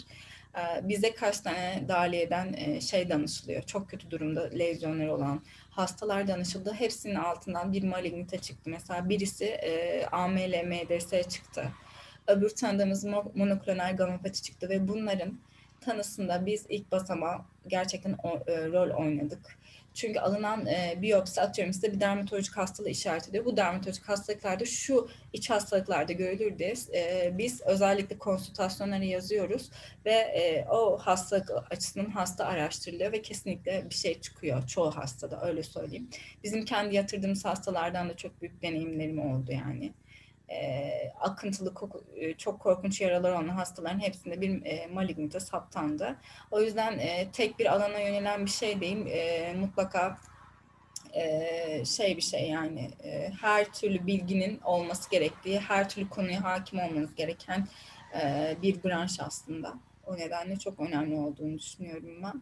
Speaker 3: Bize kaç tane dahiliyeden şey danışılıyor. Çok kötü durumda lezyonları olan hastalar danışıldı. Hepsinin altından bir malignite çıktı. Mesela birisi e, AML, MDS çıktı. Öbür tanıdığımız monoklonal gamopati çıktı ve bunların tanısında biz ilk basama gerçekten o, e, rol oynadık. Çünkü alınan e, biyopsi atıyorum size bir dermatolojik hastalığı işaret ediyor. Bu dermatolojik hastalıklarda şu iç hastalıklarda görülür diye e, biz özellikle konsültasyonları yazıyoruz ve e, o hastalık açısından hasta araştırılıyor ve kesinlikle bir şey çıkıyor çoğu hastada öyle söyleyeyim. Bizim kendi yatırdığımız hastalardan da çok büyük deneyimlerim oldu yani e, akıntılı koku, e, çok korkunç yaralar olan hastaların hepsinde bir e, malignite saptandı. O yüzden e, tek bir alana yönelen bir şey değil. E, mutlaka e, şey bir şey yani e, her türlü bilginin olması gerektiği, her türlü konuya hakim olmanız gereken e, bir branş aslında. O nedenle çok önemli olduğunu düşünüyorum ben.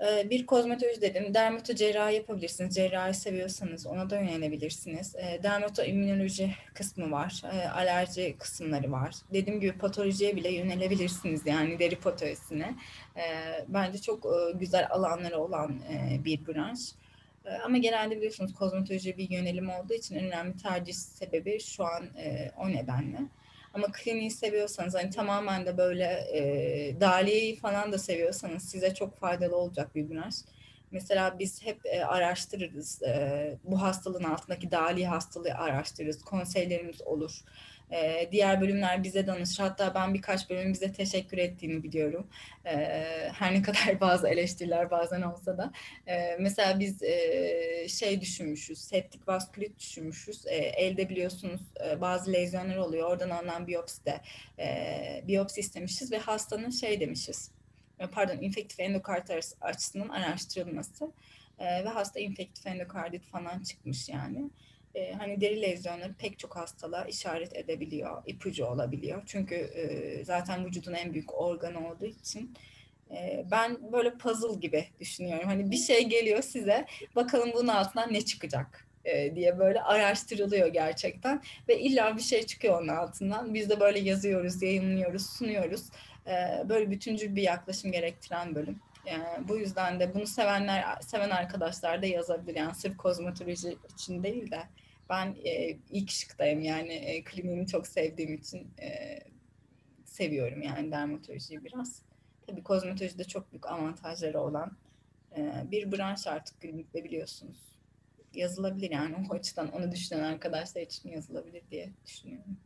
Speaker 3: Ee, bir kozmetoloji dedim. Dermato cerrahi yapabilirsiniz. Cerrahi seviyorsanız ona da yönelebilirsiniz. Ee, dermato immünoloji kısmı var. Ee, alerji kısımları var. Dediğim gibi patolojiye bile yönelebilirsiniz yani deri patolojisine. Bence çok e, güzel alanları olan e, bir branş. Ama genelde biliyorsunuz kozmetoloji bir yönelim olduğu için önemli tercih sebebi şu an e, o nedenle. Ama kliniği seviyorsanız hani tamamen de böyle e, dahiliyeyi falan da seviyorsanız size çok faydalı olacak bir branş. Mesela biz hep e, araştırırız. E, bu hastalığın altındaki dahiliye hastalığı araştırırız. Konseylerimiz olur. E, diğer bölümler bize danışır. Hatta ben birkaç bölüm bize teşekkür ettiğini biliyorum. E, her ne kadar bazı eleştiriler bazen olsa da. E, mesela biz e, şey düşünmüşüz, septik vaskülit düşünmüşüz. E, elde biliyorsunuz e, bazı lezyonlar oluyor. Oradan alınan biyopside e, biyopsi istemişiz ve hastanın şey demişiz. Pardon, infektif endokardit açısından araştırılması e, ve hasta infektif endokardit falan çıkmış yani e, hani deri lezyonları pek çok hastalığa işaret edebiliyor, ipucu olabiliyor. Çünkü e, zaten vücudun en büyük organı olduğu için e, ben böyle puzzle gibi düşünüyorum. Hani bir şey geliyor size, bakalım bunun altından ne çıkacak e, diye böyle araştırılıyor gerçekten ve illa bir şey çıkıyor onun altından. Biz de böyle yazıyoruz, yayınlıyoruz, sunuyoruz. E, böyle bütüncül bir yaklaşım gerektiren bölüm. Yani bu yüzden de bunu sevenler, seven arkadaşlar da yazabilir. Yani sırf kozmetoloji için değil de ben e, ilk şıktayım yani e, kliniğimi çok sevdiğim için e, seviyorum yani dermatolojiyi biraz. Tabii kozmetolojide çok büyük avantajları olan e, bir branş artık klinikte biliyorsunuz. Yazılabilir yani o açıdan onu düşünen arkadaşlar için yazılabilir diye düşünüyorum.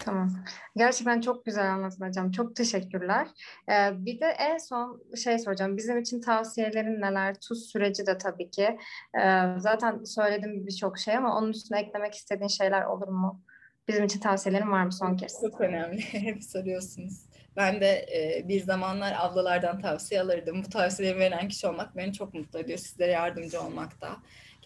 Speaker 2: Tamam. Gerçekten çok güzel anlattın hocam. Çok teşekkürler. Ee, bir de en son şey soracağım. Bizim için tavsiyelerin neler? Tuz süreci de tabii ki. Ee, zaten söyledim birçok şey ama onun üstüne eklemek istediğin şeyler olur mu? Bizim için tavsiyelerin var mı son kez?
Speaker 3: Çok önemli. Hep soruyorsunuz. Ben de e, bir zamanlar ablalardan tavsiye alırdım. Bu tavsiyeleri veren kişi olmak beni çok mutlu ediyor. Sizlere yardımcı olmak da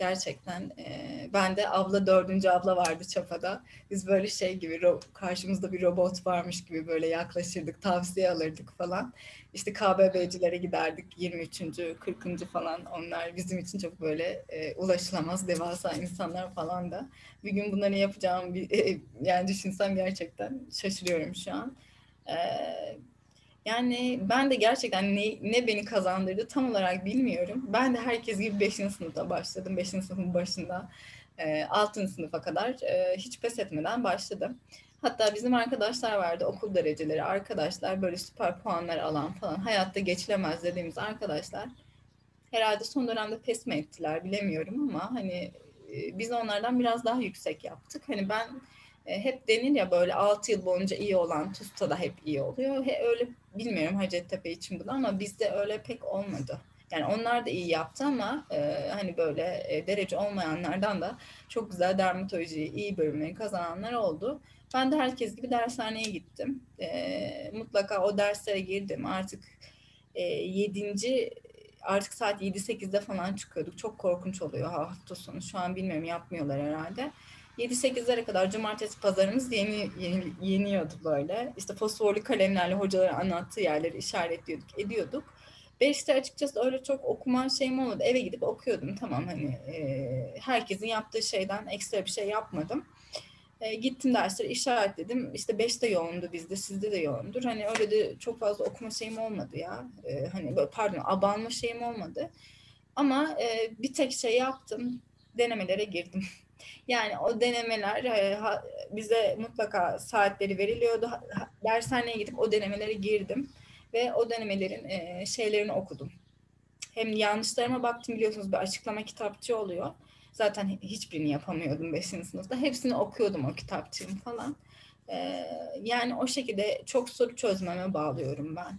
Speaker 3: gerçekten e, ben de abla dördüncü abla vardı Çapa'da. Biz böyle şey gibi karşımızda bir robot varmış gibi böyle yaklaşırdık, tavsiye alırdık falan. İşte KBB'cilere giderdik 23. 40. falan onlar bizim için çok böyle e, ulaşılamaz devasa insanlar falan da. Bir gün bunları yapacağım bir, e, yani düşünsem gerçekten şaşırıyorum şu an. E, yani ben de gerçekten ne, ne beni kazandırdı tam olarak bilmiyorum. Ben de herkes gibi 5. sınıfta başladım. 5. sınıfın başında e, 6. sınıfa kadar e, hiç pes etmeden başladım. Hatta bizim arkadaşlar vardı okul dereceleri arkadaşlar böyle süper puanlar alan falan hayatta geçilemez dediğimiz arkadaşlar herhalde son dönemde pes mi ettiler bilemiyorum ama hani biz onlardan biraz daha yüksek yaptık. Hani ben e, hep denir ya böyle 6 yıl boyunca iyi olan TUS'ta da hep iyi oluyor. He, öyle bilmiyorum Hacettepe için bunu ama bizde öyle pek olmadı. Yani onlar da iyi yaptı ama e, hani böyle e, derece olmayanlardan da çok güzel dermatoloji iyi bölümleri kazananlar oldu. Ben de herkes gibi dershaneye gittim. E, mutlaka o derslere girdim. Artık e, yedinci artık saat 7-8'de falan çıkıyorduk. Çok korkunç oluyor hafta sonu. Şu an bilmiyorum yapmıyorlar herhalde. 7-8'lere kadar cumartesi pazarımız yeni, yeni, yeniyordu böyle. İşte fosforlu kalemlerle hocaların anlattığı yerleri işaretliyorduk, ediyorduk. Beşte açıkçası öyle çok okuma şeyim olmadı. Eve gidip okuyordum tamam hani e, herkesin yaptığı şeyden ekstra bir şey yapmadım. E, gittim dersleri işaretledim. İşte beşte yoğundu bizde, sizde de yoğundur. Hani öyle de çok fazla okuma şeyim olmadı ya. E, hani pardon abanma şeyim olmadı. Ama e, bir tek şey yaptım. Denemelere girdim. Yani o denemeler e, bize mutlaka saatleri veriliyordu. Ha, dershaneye gidip o denemelere girdim ve o denemelerin e, şeylerini okudum. Hem yanlışlarıma baktım biliyorsunuz bir açıklama kitapçı oluyor. Zaten hiçbirini yapamıyordum 5. sınıfta. Hepsini okuyordum o kitapçığım falan. E, yani o şekilde çok soru çözmeme bağlıyorum ben.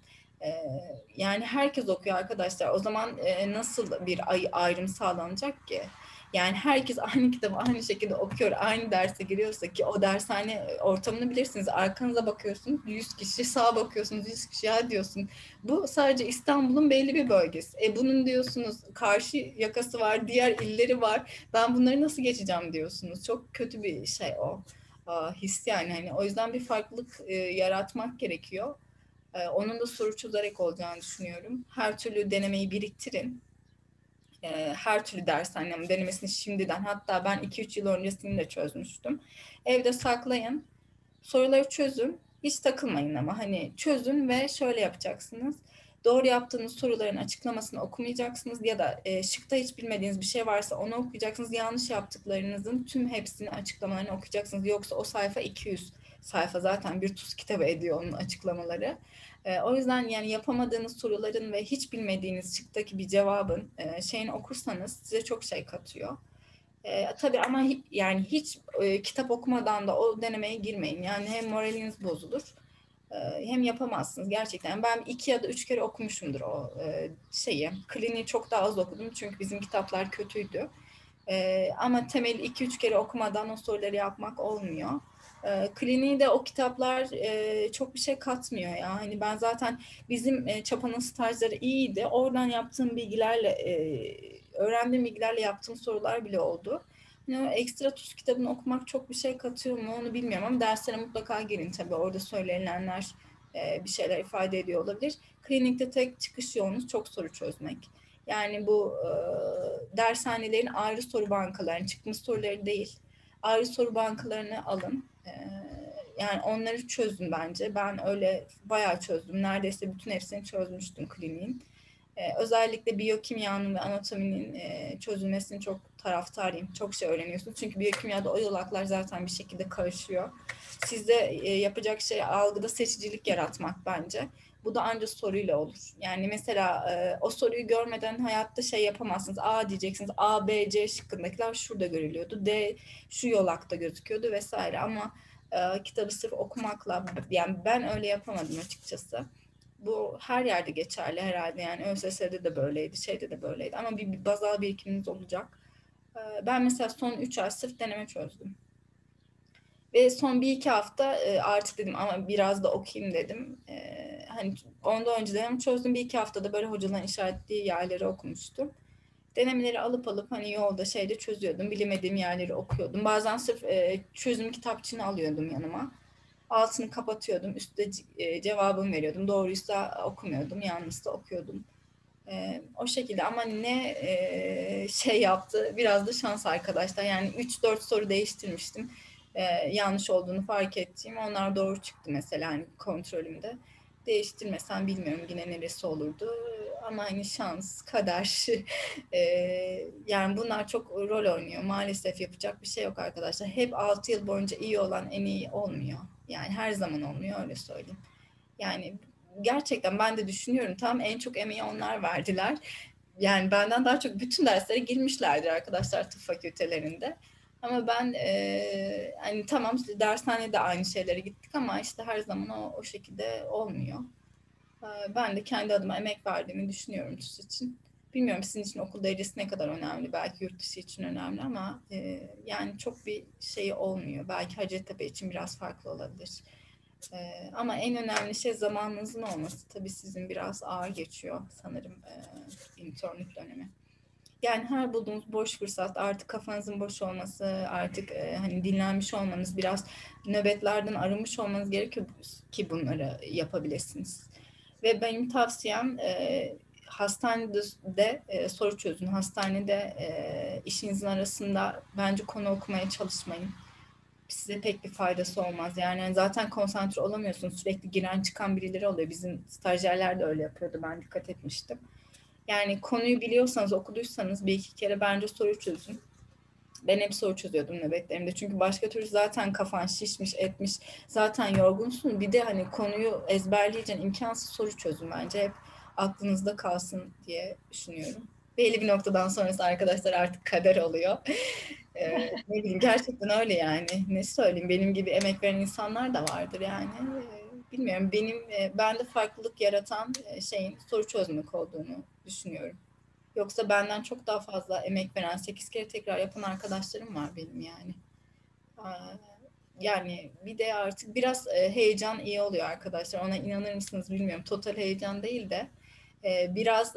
Speaker 3: Yani herkes okuyor arkadaşlar. O zaman nasıl bir ay, ayrım sağlanacak ki? Yani herkes aynı kitabı aynı şekilde okuyor, aynı derse giriyorsa ki o dershane ortamını bilirsiniz. Arkanıza bakıyorsunuz 100 kişi, sağa bakıyorsunuz 100 kişi ya diyorsun. Bu sadece İstanbul'un belli bir bölgesi. E bunun diyorsunuz karşı yakası var, diğer illeri var. Ben bunları nasıl geçeceğim diyorsunuz. Çok kötü bir şey o. His yani. Hani o yüzden bir farklılık e, yaratmak gerekiyor. E, onun da soru çözerek olacağını düşünüyorum. Her türlü denemeyi biriktirin e, her türlü ders annem denemesini şimdiden hatta ben 2-3 yıl öncesini de çözmüştüm. Evde saklayın. Soruları çözün. Hiç takılmayın ama hani çözün ve şöyle yapacaksınız. Doğru yaptığınız soruların açıklamasını okumayacaksınız ya da e, şıkta hiç bilmediğiniz bir şey varsa onu okuyacaksınız. Yanlış yaptıklarınızın tüm hepsini açıklamalarını okuyacaksınız. Yoksa o sayfa 200 sayfa zaten bir tuz kitabı ediyor onun açıklamaları. E, o yüzden yani yapamadığınız soruların ve hiç bilmediğiniz şıktaki bir cevabın e, şeyini okursanız size çok şey katıyor. E, tabii ama yani hiç e, kitap okumadan da o denemeye girmeyin. Yani hem moraliniz bozulur e, hem yapamazsınız gerçekten. Ben iki ya da üç kere okumuşumdur o e, şeyi. Kliniği çok daha az okudum çünkü bizim kitaplar kötüydü. E, ama temel iki üç kere okumadan o soruları yapmak olmuyor. E, kliniği de o kitaplar e, çok bir şey katmıyor ya. Hani ben zaten bizim e, Çapa'nın stajları iyiydi. Oradan yaptığım bilgilerle, e, öğrendiğim bilgilerle yaptığım sorular bile oldu. Yani ekstra tuz kitabını okumak çok bir şey katıyor mu onu bilmiyorum ama derslere mutlaka girin tabii. Orada söylenilenler e, bir şeyler ifade ediyor olabilir. Klinikte tek çıkış yolunuz çok soru çözmek. Yani bu e, dershanelerin ayrı soru bankalarının çıkmış soruları değil. Ayrı soru bankalarını alın yani onları çözdüm bence. Ben öyle bayağı çözdüm. Neredeyse bütün hepsini çözmüştüm kliniğin. Ee, özellikle biyokimyanın ve anatominin e, çözülmesini çok taraftarıyım. Çok şey öğreniyorsunuz. Çünkü biyokimyada o yolaklar zaten bir şekilde karışıyor. Sizde e, yapacak şey algıda seçicilik yaratmak bence. Bu da ancak soruyla olur. Yani mesela e, o soruyu görmeden hayatta şey yapamazsınız. A diyeceksiniz. A, B, C şıkkındakiler şurada görülüyordu. D şu yolakta gözüküyordu vesaire. Ama e, kitabı sırf okumakla yani ben öyle yapamadım açıkçası. Bu her yerde geçerli herhalde. Yani ÖSS'de de böyleydi, şeyde de böyleydi. Ama bir, bir bazal birikiminiz olacak. E, ben mesela son 3 ay sırf deneme çözdüm. Ve son bir iki hafta e, artık dedim ama biraz da okuyayım dedim. E, hani ondan önce de çözdüm. Bir iki haftada böyle hocaların işaretli yerleri okumuştum. Denemeleri alıp alıp hani yolda şeyde çözüyordum. Bilemediğim yerleri okuyordum. Bazen sırf e, çözüm kitapçığını alıyordum yanıma. Altını kapatıyordum. Üstte e, cevabımı veriyordum. Doğruysa okumuyordum. Yanlışsa okuyordum. E, o şekilde ama ne e, şey yaptı biraz da şans arkadaşlar. Yani 3-4 soru değiştirmiştim e, yanlış olduğunu fark ettiğim onlar doğru çıktı mesela hani kontrolümde. Değiştirmesen bilmiyorum yine neresi olurdu ama hani şans, kader e, yani bunlar çok rol oynuyor. Maalesef yapacak bir şey yok arkadaşlar. Hep 6 yıl boyunca iyi olan en iyi olmuyor. Yani her zaman olmuyor öyle söyleyeyim. Yani gerçekten ben de düşünüyorum tam en çok emeği onlar verdiler. yani benden daha çok bütün derslere girmişlerdir arkadaşlar tıp fakültelerinde. Ama ben e, hani tamam işte dershanede aynı şeylere gittik ama işte her zaman o, o şekilde olmuyor. E, ben de kendi adıma emek verdiğimi düşünüyorum TUS için. Bilmiyorum sizin için okul derecesi ne kadar önemli. Belki yurt dışı için önemli ama e, yani çok bir şey olmuyor. Belki Hacettepe için biraz farklı olabilir. E, ama en önemli şey zamanınızın olması. Tabii sizin biraz ağır geçiyor sanırım e, internlük dönemi. Yani her bulduğunuz boş fırsat, artık kafanızın boş olması, artık e, hani dinlenmiş olmanız, biraz nöbetlerden arınmış olmanız gerekiyor ki bunları yapabilirsiniz. Ve benim tavsiyem e, hastanede de e, soru çözün. Hastanede e, işinizin arasında bence konu okumaya çalışmayın. Size pek bir faydası olmaz. Yani zaten konsantre olamıyorsunuz. Sürekli giren çıkan birileri oluyor. Bizim stajyerler de öyle yapıyordu. Ben dikkat etmiştim. Yani konuyu biliyorsanız, okuduysanız bir iki kere bence soru çözün. Ben hep soru çözüyordum nöbetlerimde. Çünkü başka türlü zaten kafan şişmiş, etmiş. Zaten yorgunsun. Bir de hani konuyu ezberleyeceğin imkansız soru çözün bence. Hep aklınızda kalsın diye düşünüyorum. Belli bir noktadan sonrası arkadaşlar artık kader oluyor. ee, ne bileyim gerçekten öyle yani. Ne söyleyeyim benim gibi emek veren insanlar da vardır yani. Ee, bilmiyorum benim e, bende farklılık yaratan e, şeyin soru çözmek olduğunu düşünüyorum. Yoksa benden çok daha fazla emek veren, 8 kere tekrar yapan arkadaşlarım var benim yani. Yani bir de artık biraz e, heyecan iyi oluyor arkadaşlar. Ona inanır mısınız bilmiyorum. Total heyecan değil de biraz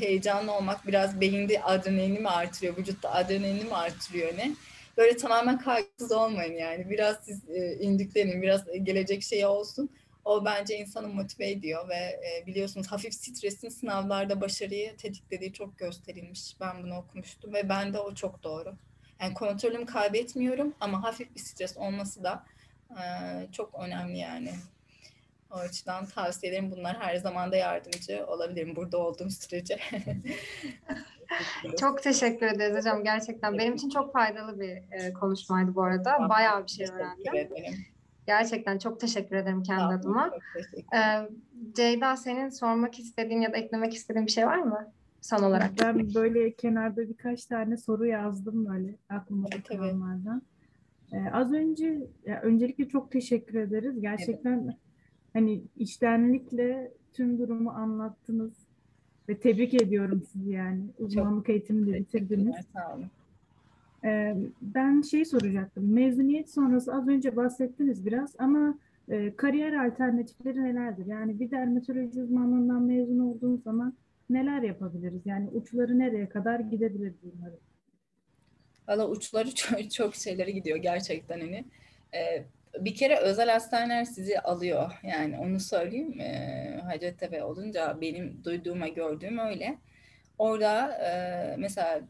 Speaker 3: heyecanlı olmak, biraz beyinde adrenalini mi artırıyor, vücutta adrenalini mi artırıyor ne? Böyle tamamen kaygısız olmayın yani. Biraz siz indüklerin, biraz gelecek şey olsun o bence insanı motive ediyor ve e, biliyorsunuz hafif stresin sınavlarda başarıyı tetiklediği çok gösterilmiş. Ben bunu okumuştum ve bende o çok doğru. Yani kontrolümü kaybetmiyorum ama hafif bir stres olması da e, çok önemli yani. O açıdan tavsiyelerim bunlar her zaman da yardımcı olabilirim burada olduğum sürece.
Speaker 2: çok teşekkür ederiz hocam gerçekten. Benim için çok faydalı bir e, konuşmaydı bu arada. Bayağı bir şey öğrendim. Ederim. Gerçekten çok teşekkür ederim kendi tamam, adıma. Ee, Ceyda senin sormak istediğin ya da eklemek istediğin bir şey var mı son olarak?
Speaker 1: Ben böyle kenarda birkaç tane soru yazdım böyle aklıma evet, kalanlardan. Ee, az önce ya öncelikle çok teşekkür ederiz. Gerçekten evet. Hani içtenlikle tüm durumu anlattınız ve tebrik ediyorum sizi yani. Uzmanlık eğitimini bitirdiniz. Sağ olun. Ee, ben şey soracaktım. Mezuniyet sonrası az önce bahsettiniz biraz ama e, kariyer alternatifleri nelerdir? Yani bir dermatoloji uzmanlığından mezun olduğunuz zaman neler yapabiliriz? Yani uçları nereye kadar gidebilir bunları?
Speaker 3: Valla uçları çok, çok şeylere gidiyor gerçekten hani. Ee, bir kere özel hastaneler sizi alıyor. Yani onu söyleyeyim. Ee, Hacettepe olunca benim duyduğuma gördüğüm öyle. Orada e, mesela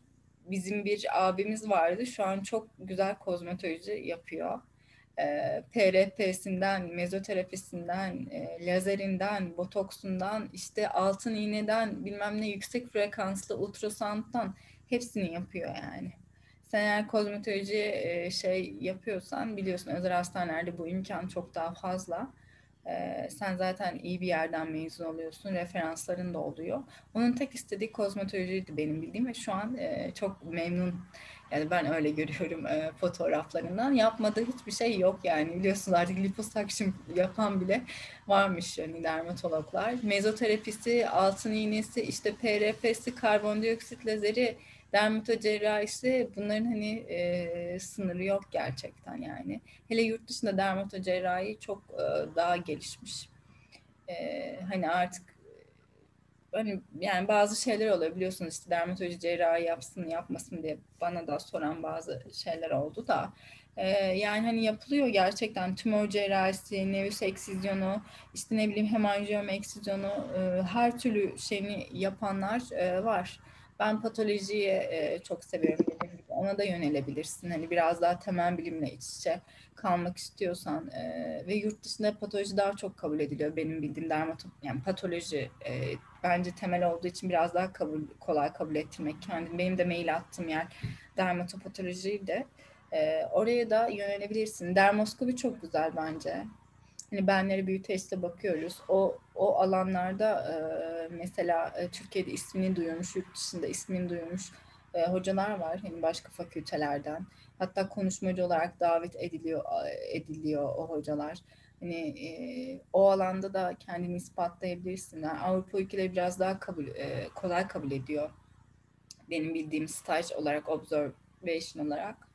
Speaker 3: bizim bir abimiz vardı. Şu an çok güzel kozmetoloji yapıyor. E, ee, PRP'sinden, mezoterapisinden, e, lazerinden, botoksundan, işte altın iğneden, bilmem ne yüksek frekanslı ultrasanttan hepsini yapıyor yani. Sen eğer kozmetoloji şey yapıyorsan biliyorsun özel hastanelerde bu imkan çok daha fazla. Sen zaten iyi bir yerden mezun oluyorsun. Referansların da oluyor. Onun tek istediği kozmetolojiydi benim bildiğim ve şu an çok memnun. Yani ben öyle görüyorum fotoğraflarından. Yapmadığı hiçbir şey yok yani. Biliyorsunuz artık liposuction yapan bile varmış yani dermatologlar. Mezoterapisi, altın iğnesi, işte PRP'si, karbondioksit lazeri dermatocerrahisi bunların hani e, sınırı yok gerçekten yani. Hele yurt dışında dermatocerrahi çok e, daha gelişmiş. E, hani artık hani yani bazı şeyler oluyor biliyorsunuz işte dermatoloji cerrahi yapsın yapmasın diye bana da soran bazı şeyler oldu da yani hani yapılıyor gerçekten tümör cerrahisi, nevüs eksizyonu, işte ne bileyim hemanjiyom eksizyonu, her türlü şeyini yapanlar var. Ben patolojiyi e, çok seviyorum. Ona da yönelebilirsin. Hani biraz daha temel bilimle iç içe kalmak istiyorsan e, ve yurt dışında patoloji daha çok kabul ediliyor. Benim bildiğim dermato yani patoloji e, bence temel olduğu için biraz daha kabul kolay kabul ettirmek kendim. Benim de mail attığım yer dermatopatolojiydi. E, oraya da yönelebilirsin. Dermoskopi çok güzel bence. Hani benleri büyüteçte bakıyoruz. O o alanlarda e, mesela e, Türkiye'de ismini duyurmuş, yurt dışında ismini duyurmuş e, hocalar var. Hani başka fakültelerden. Hatta konuşmacı olarak davet ediliyor ediliyor o hocalar. Hani e, o alanda da kendini ispatlayabilirsin. Yani Avrupa ülkeleri biraz daha kabul e, kolay kabul ediyor. Benim bildiğim staj olarak, observation olarak.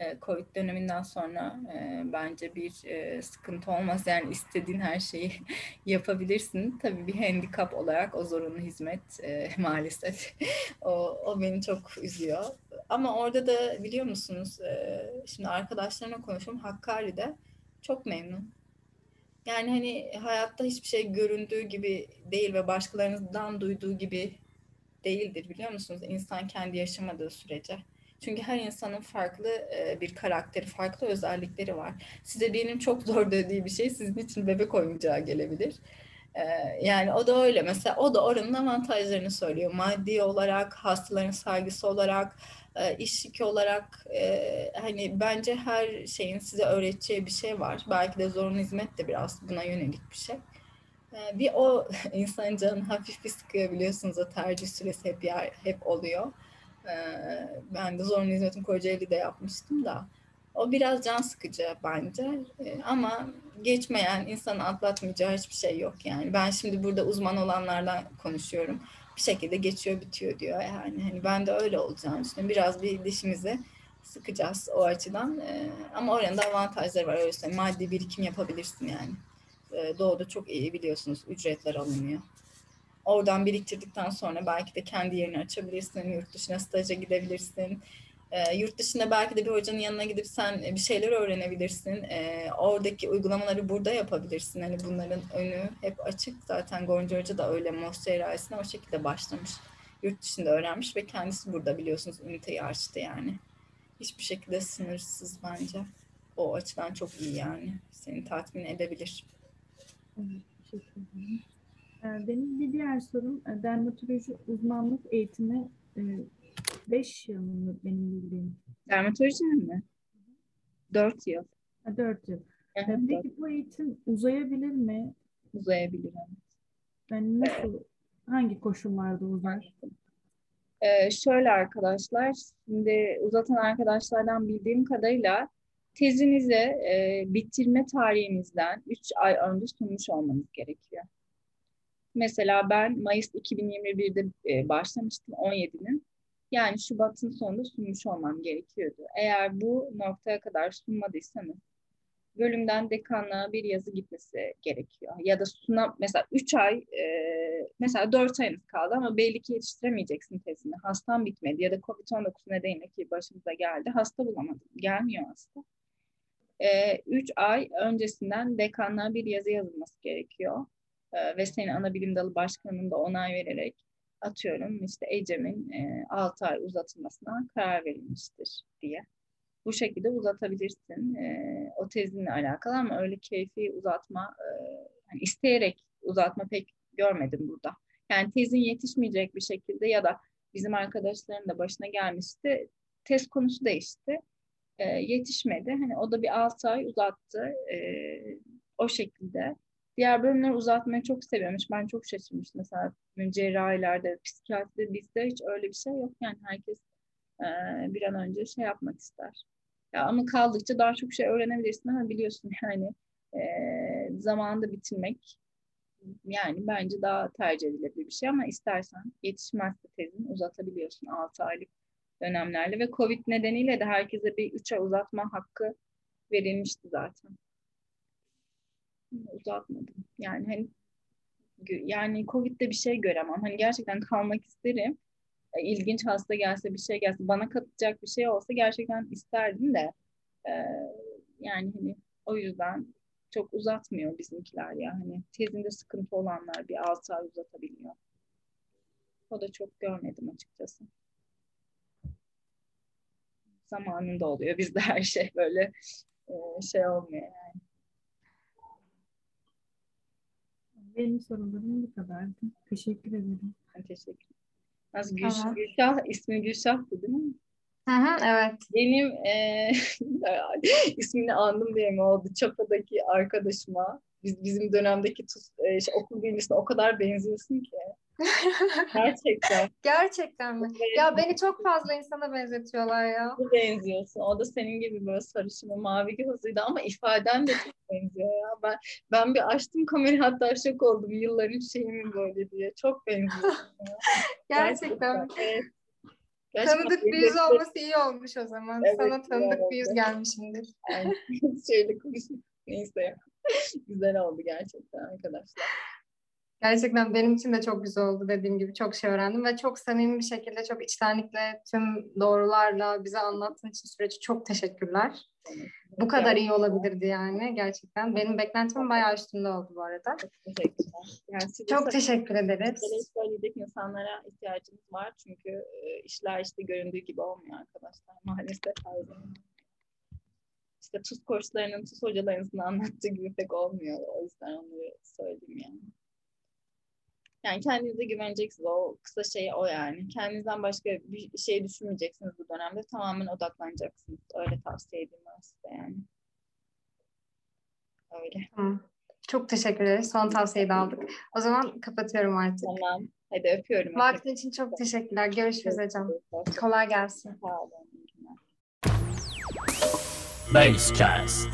Speaker 3: E, Covid döneminden sonra e, bence bir e, sıkıntı olmaz. Yani istediğin her şeyi yapabilirsin. Tabii bir handikap olarak o zorunlu hizmet e, maalesef. o, o beni çok üzüyor. Ama orada da biliyor musunuz, e, şimdi arkadaşlarımla konuşuyorum. Hakkari'de çok memnun. Yani hani hayatta hiçbir şey göründüğü gibi değil ve başkalarından duyduğu gibi değildir biliyor musunuz? İnsan kendi yaşamadığı sürece. Çünkü her insanın farklı bir karakteri, farklı özellikleri var. Size birinin çok zor dediği bir şey sizin için bebek oyuncağı gelebilir. Yani o da öyle. Mesela o da oranın avantajlarını söylüyor. Maddi olarak, hastaların saygısı olarak, iş yükü olarak hani bence her şeyin size öğreteceği bir şey var. Belki de zorunlu hizmet de biraz buna yönelik bir şey. Bir o insan canını hafif bir sıkıyor biliyorsunuz o tercih süresi hep yer, hep oluyor. Ee, ben de zorunlu hizmetin Kocaeli'de yapmıştım da. O biraz can sıkıcı bence. Ee, ama geçmeyen, insanın atlatmayacağı hiçbir şey yok yani. Ben şimdi burada uzman olanlardan konuşuyorum. Bir şekilde geçiyor, bitiyor diyor yani. Hani ben de öyle olacağını düşünüyorum. Biraz bir dişimizi sıkacağız o açıdan. Ee, ama oranın da avantajları var. Öyle. Maddi birikim yapabilirsin yani. Doğu'da çok iyi biliyorsunuz. Ücretler alınıyor. Oradan biriktirdikten sonra belki de kendi yerini açabilirsin, yurt dışına staja gidebilirsin. E, yurt dışında belki de bir hocanın yanına gidip sen bir şeyler öğrenebilirsin. E, oradaki uygulamaları burada yapabilirsin. Hani bunların önü hep açık. Zaten Gonca Hoca da öyle MOS cerrahisine o şekilde başlamış. Yurt dışında öğrenmiş ve kendisi burada biliyorsunuz üniteyi açtı yani. Hiçbir şekilde sınırsız bence. O açıdan çok iyi yani. Seni tatmin edebilir.
Speaker 1: Evet, teşekkür ederim. Ee, benim bir diğer sorum e, dermatoloji uzmanlık eğitimi 5 e, yıl mı benim bildiğim?
Speaker 3: Dermatoloji mi? 4 yıl.
Speaker 1: 4 yıl. Evet, Peki bu eğitim uzayabilir mi?
Speaker 3: Uzayabilir evet.
Speaker 1: Yani nasıl, hangi koşullarda uzar?
Speaker 3: Ee, şöyle arkadaşlar, şimdi uzatan arkadaşlardan bildiğim kadarıyla tezinizi e, bitirme tarihinizden 3 ay önce sunmuş olmanız gerekiyor. Mesela ben Mayıs 2021'de e, başlamıştım 17'nin. Yani Şubat'ın sonunda sunmuş olmam gerekiyordu. Eğer bu noktaya kadar sunmadıysanız bölümden dekanlığa bir yazı gitmesi gerekiyor. Ya da suna mesela 3 ay e, mesela 4 ayınız kaldı ama belli ki yetiştiremeyeceksin tezini. Hastan bitmedi ya da COVID-19 nedeniyle ki başımıza geldi. Hasta bulamadım. Gelmiyor hasta. 3 e, ay öncesinden dekanlığa bir yazı yazılması gerekiyor e, ve senin ana bilim dalı başkanının da onay vererek atıyorum işte Ecem'in e, 6 ay uzatılmasına karar verilmiştir diye. Bu şekilde uzatabilirsin e, o tezinle alakalı ama öyle keyfi uzatma e, yani isteyerek uzatma pek görmedim burada. Yani tezin yetişmeyecek bir şekilde ya da bizim arkadaşların da başına gelmişti. Tez konusu değişti. E, yetişmedi. Hani o da bir 6 ay uzattı. E, o şekilde Diğer bölümleri uzatmayı çok seviyormuş. Ben çok şaşırmıştım. Mesela cerrahilerde, psikiyatride bizde hiç öyle bir şey yok. Yani herkes e, bir an önce şey yapmak ister. Ya ama kaldıkça daha çok şey öğrenebilirsin ama biliyorsun yani e, zamanında bitirmek yani bence daha tercih edilebilir bir şey ama istersen yetişmezse tezin uzatabiliyorsun 6 aylık dönemlerle ve Covid nedeniyle de herkese bir 3 ay uzatma hakkı verilmişti zaten uzatmadım. Yani hani yani Covid'de bir şey göremem. Hani gerçekten kalmak isterim. E, ilginç hasta gelse bir şey gelse bana katacak bir şey olsa gerçekten isterdim de e, yani hani o yüzden çok uzatmıyor bizimkiler ya. Hani tezinde sıkıntı olanlar bir 6 ay uzatabiliyor. O da çok görmedim açıkçası. Zamanında oluyor. Bizde her şey böyle e, şey olmuyor yani.
Speaker 1: Benim sorularım bu kadardı. Teşekkür ederim.
Speaker 3: Ben teşekkür ederim. Nasıl Gülşah, tamam. Gülşah, ismi Gülşah'tı değil mi?
Speaker 2: Hı hı, evet.
Speaker 3: Benim e, ismini andım diye mi oldu? Çapa'daki arkadaşıma biz, bizim dönemdeki tuz, e, şey, okul birincisine o kadar benziyorsun ki. Gerçekten.
Speaker 2: Gerçekten mi? Ya beni çok fazla insana benzetiyorlar ya.
Speaker 3: benziyorsun. O da senin gibi böyle sarışın mavi gözlüydü ama ifaden de çok benziyor ya. Ben ben bir açtım kamerayı hatta şok oldum. Yılların şeyi mi böyle diye. Çok benziyor.
Speaker 2: Gerçekten. Evet. Gerçekten tanıdık bir yüz olması iyi olmuş o zaman. Evet, Sana tanıdık evet. bir yüz gelmişimdir.
Speaker 3: Yani, şeyle konuşup neyse ya. Güzel oldu gerçekten arkadaşlar.
Speaker 2: Gerçekten benim için de çok güzel oldu dediğim gibi çok şey öğrendim ve çok samimi bir şekilde çok içtenlikle tüm doğrularla bize anlattığın için süreci çok teşekkürler. Bu kadar iyi olabilirdi yani gerçekten. Benim beklentimin bayağı üstünde oldu bu arada. Çok teşekkürler. Yani çok teşekkür ederiz.
Speaker 3: Söyleyecek insanlara ihtiyacımız var çünkü e, işler işte göründüğü gibi olmuyor arkadaşlar maalesef her zaman. İşte tuz kurslarının, tuz hocalarınızın anlattığı gibi pek olmuyor. O yüzden onları söyleyeyim yani. Yani kendinize güveneceksiniz. O kısa şey o yani. Kendinizden başka bir şey düşünmeyeceksiniz bu dönemde. Tamamen odaklanacaksınız. Öyle tavsiye edeyim ben size yani. Öyle.
Speaker 2: Tamam. Çok teşekkür ederiz. Son tavsiyeyi de aldık. O zaman kapatıyorum artık.
Speaker 3: Tamam. Hadi öpüyorum.
Speaker 2: Vaktin için çok teşekkürler. Görüşürüz hocam. Kolay gelsin. Sağ olun. Basecast.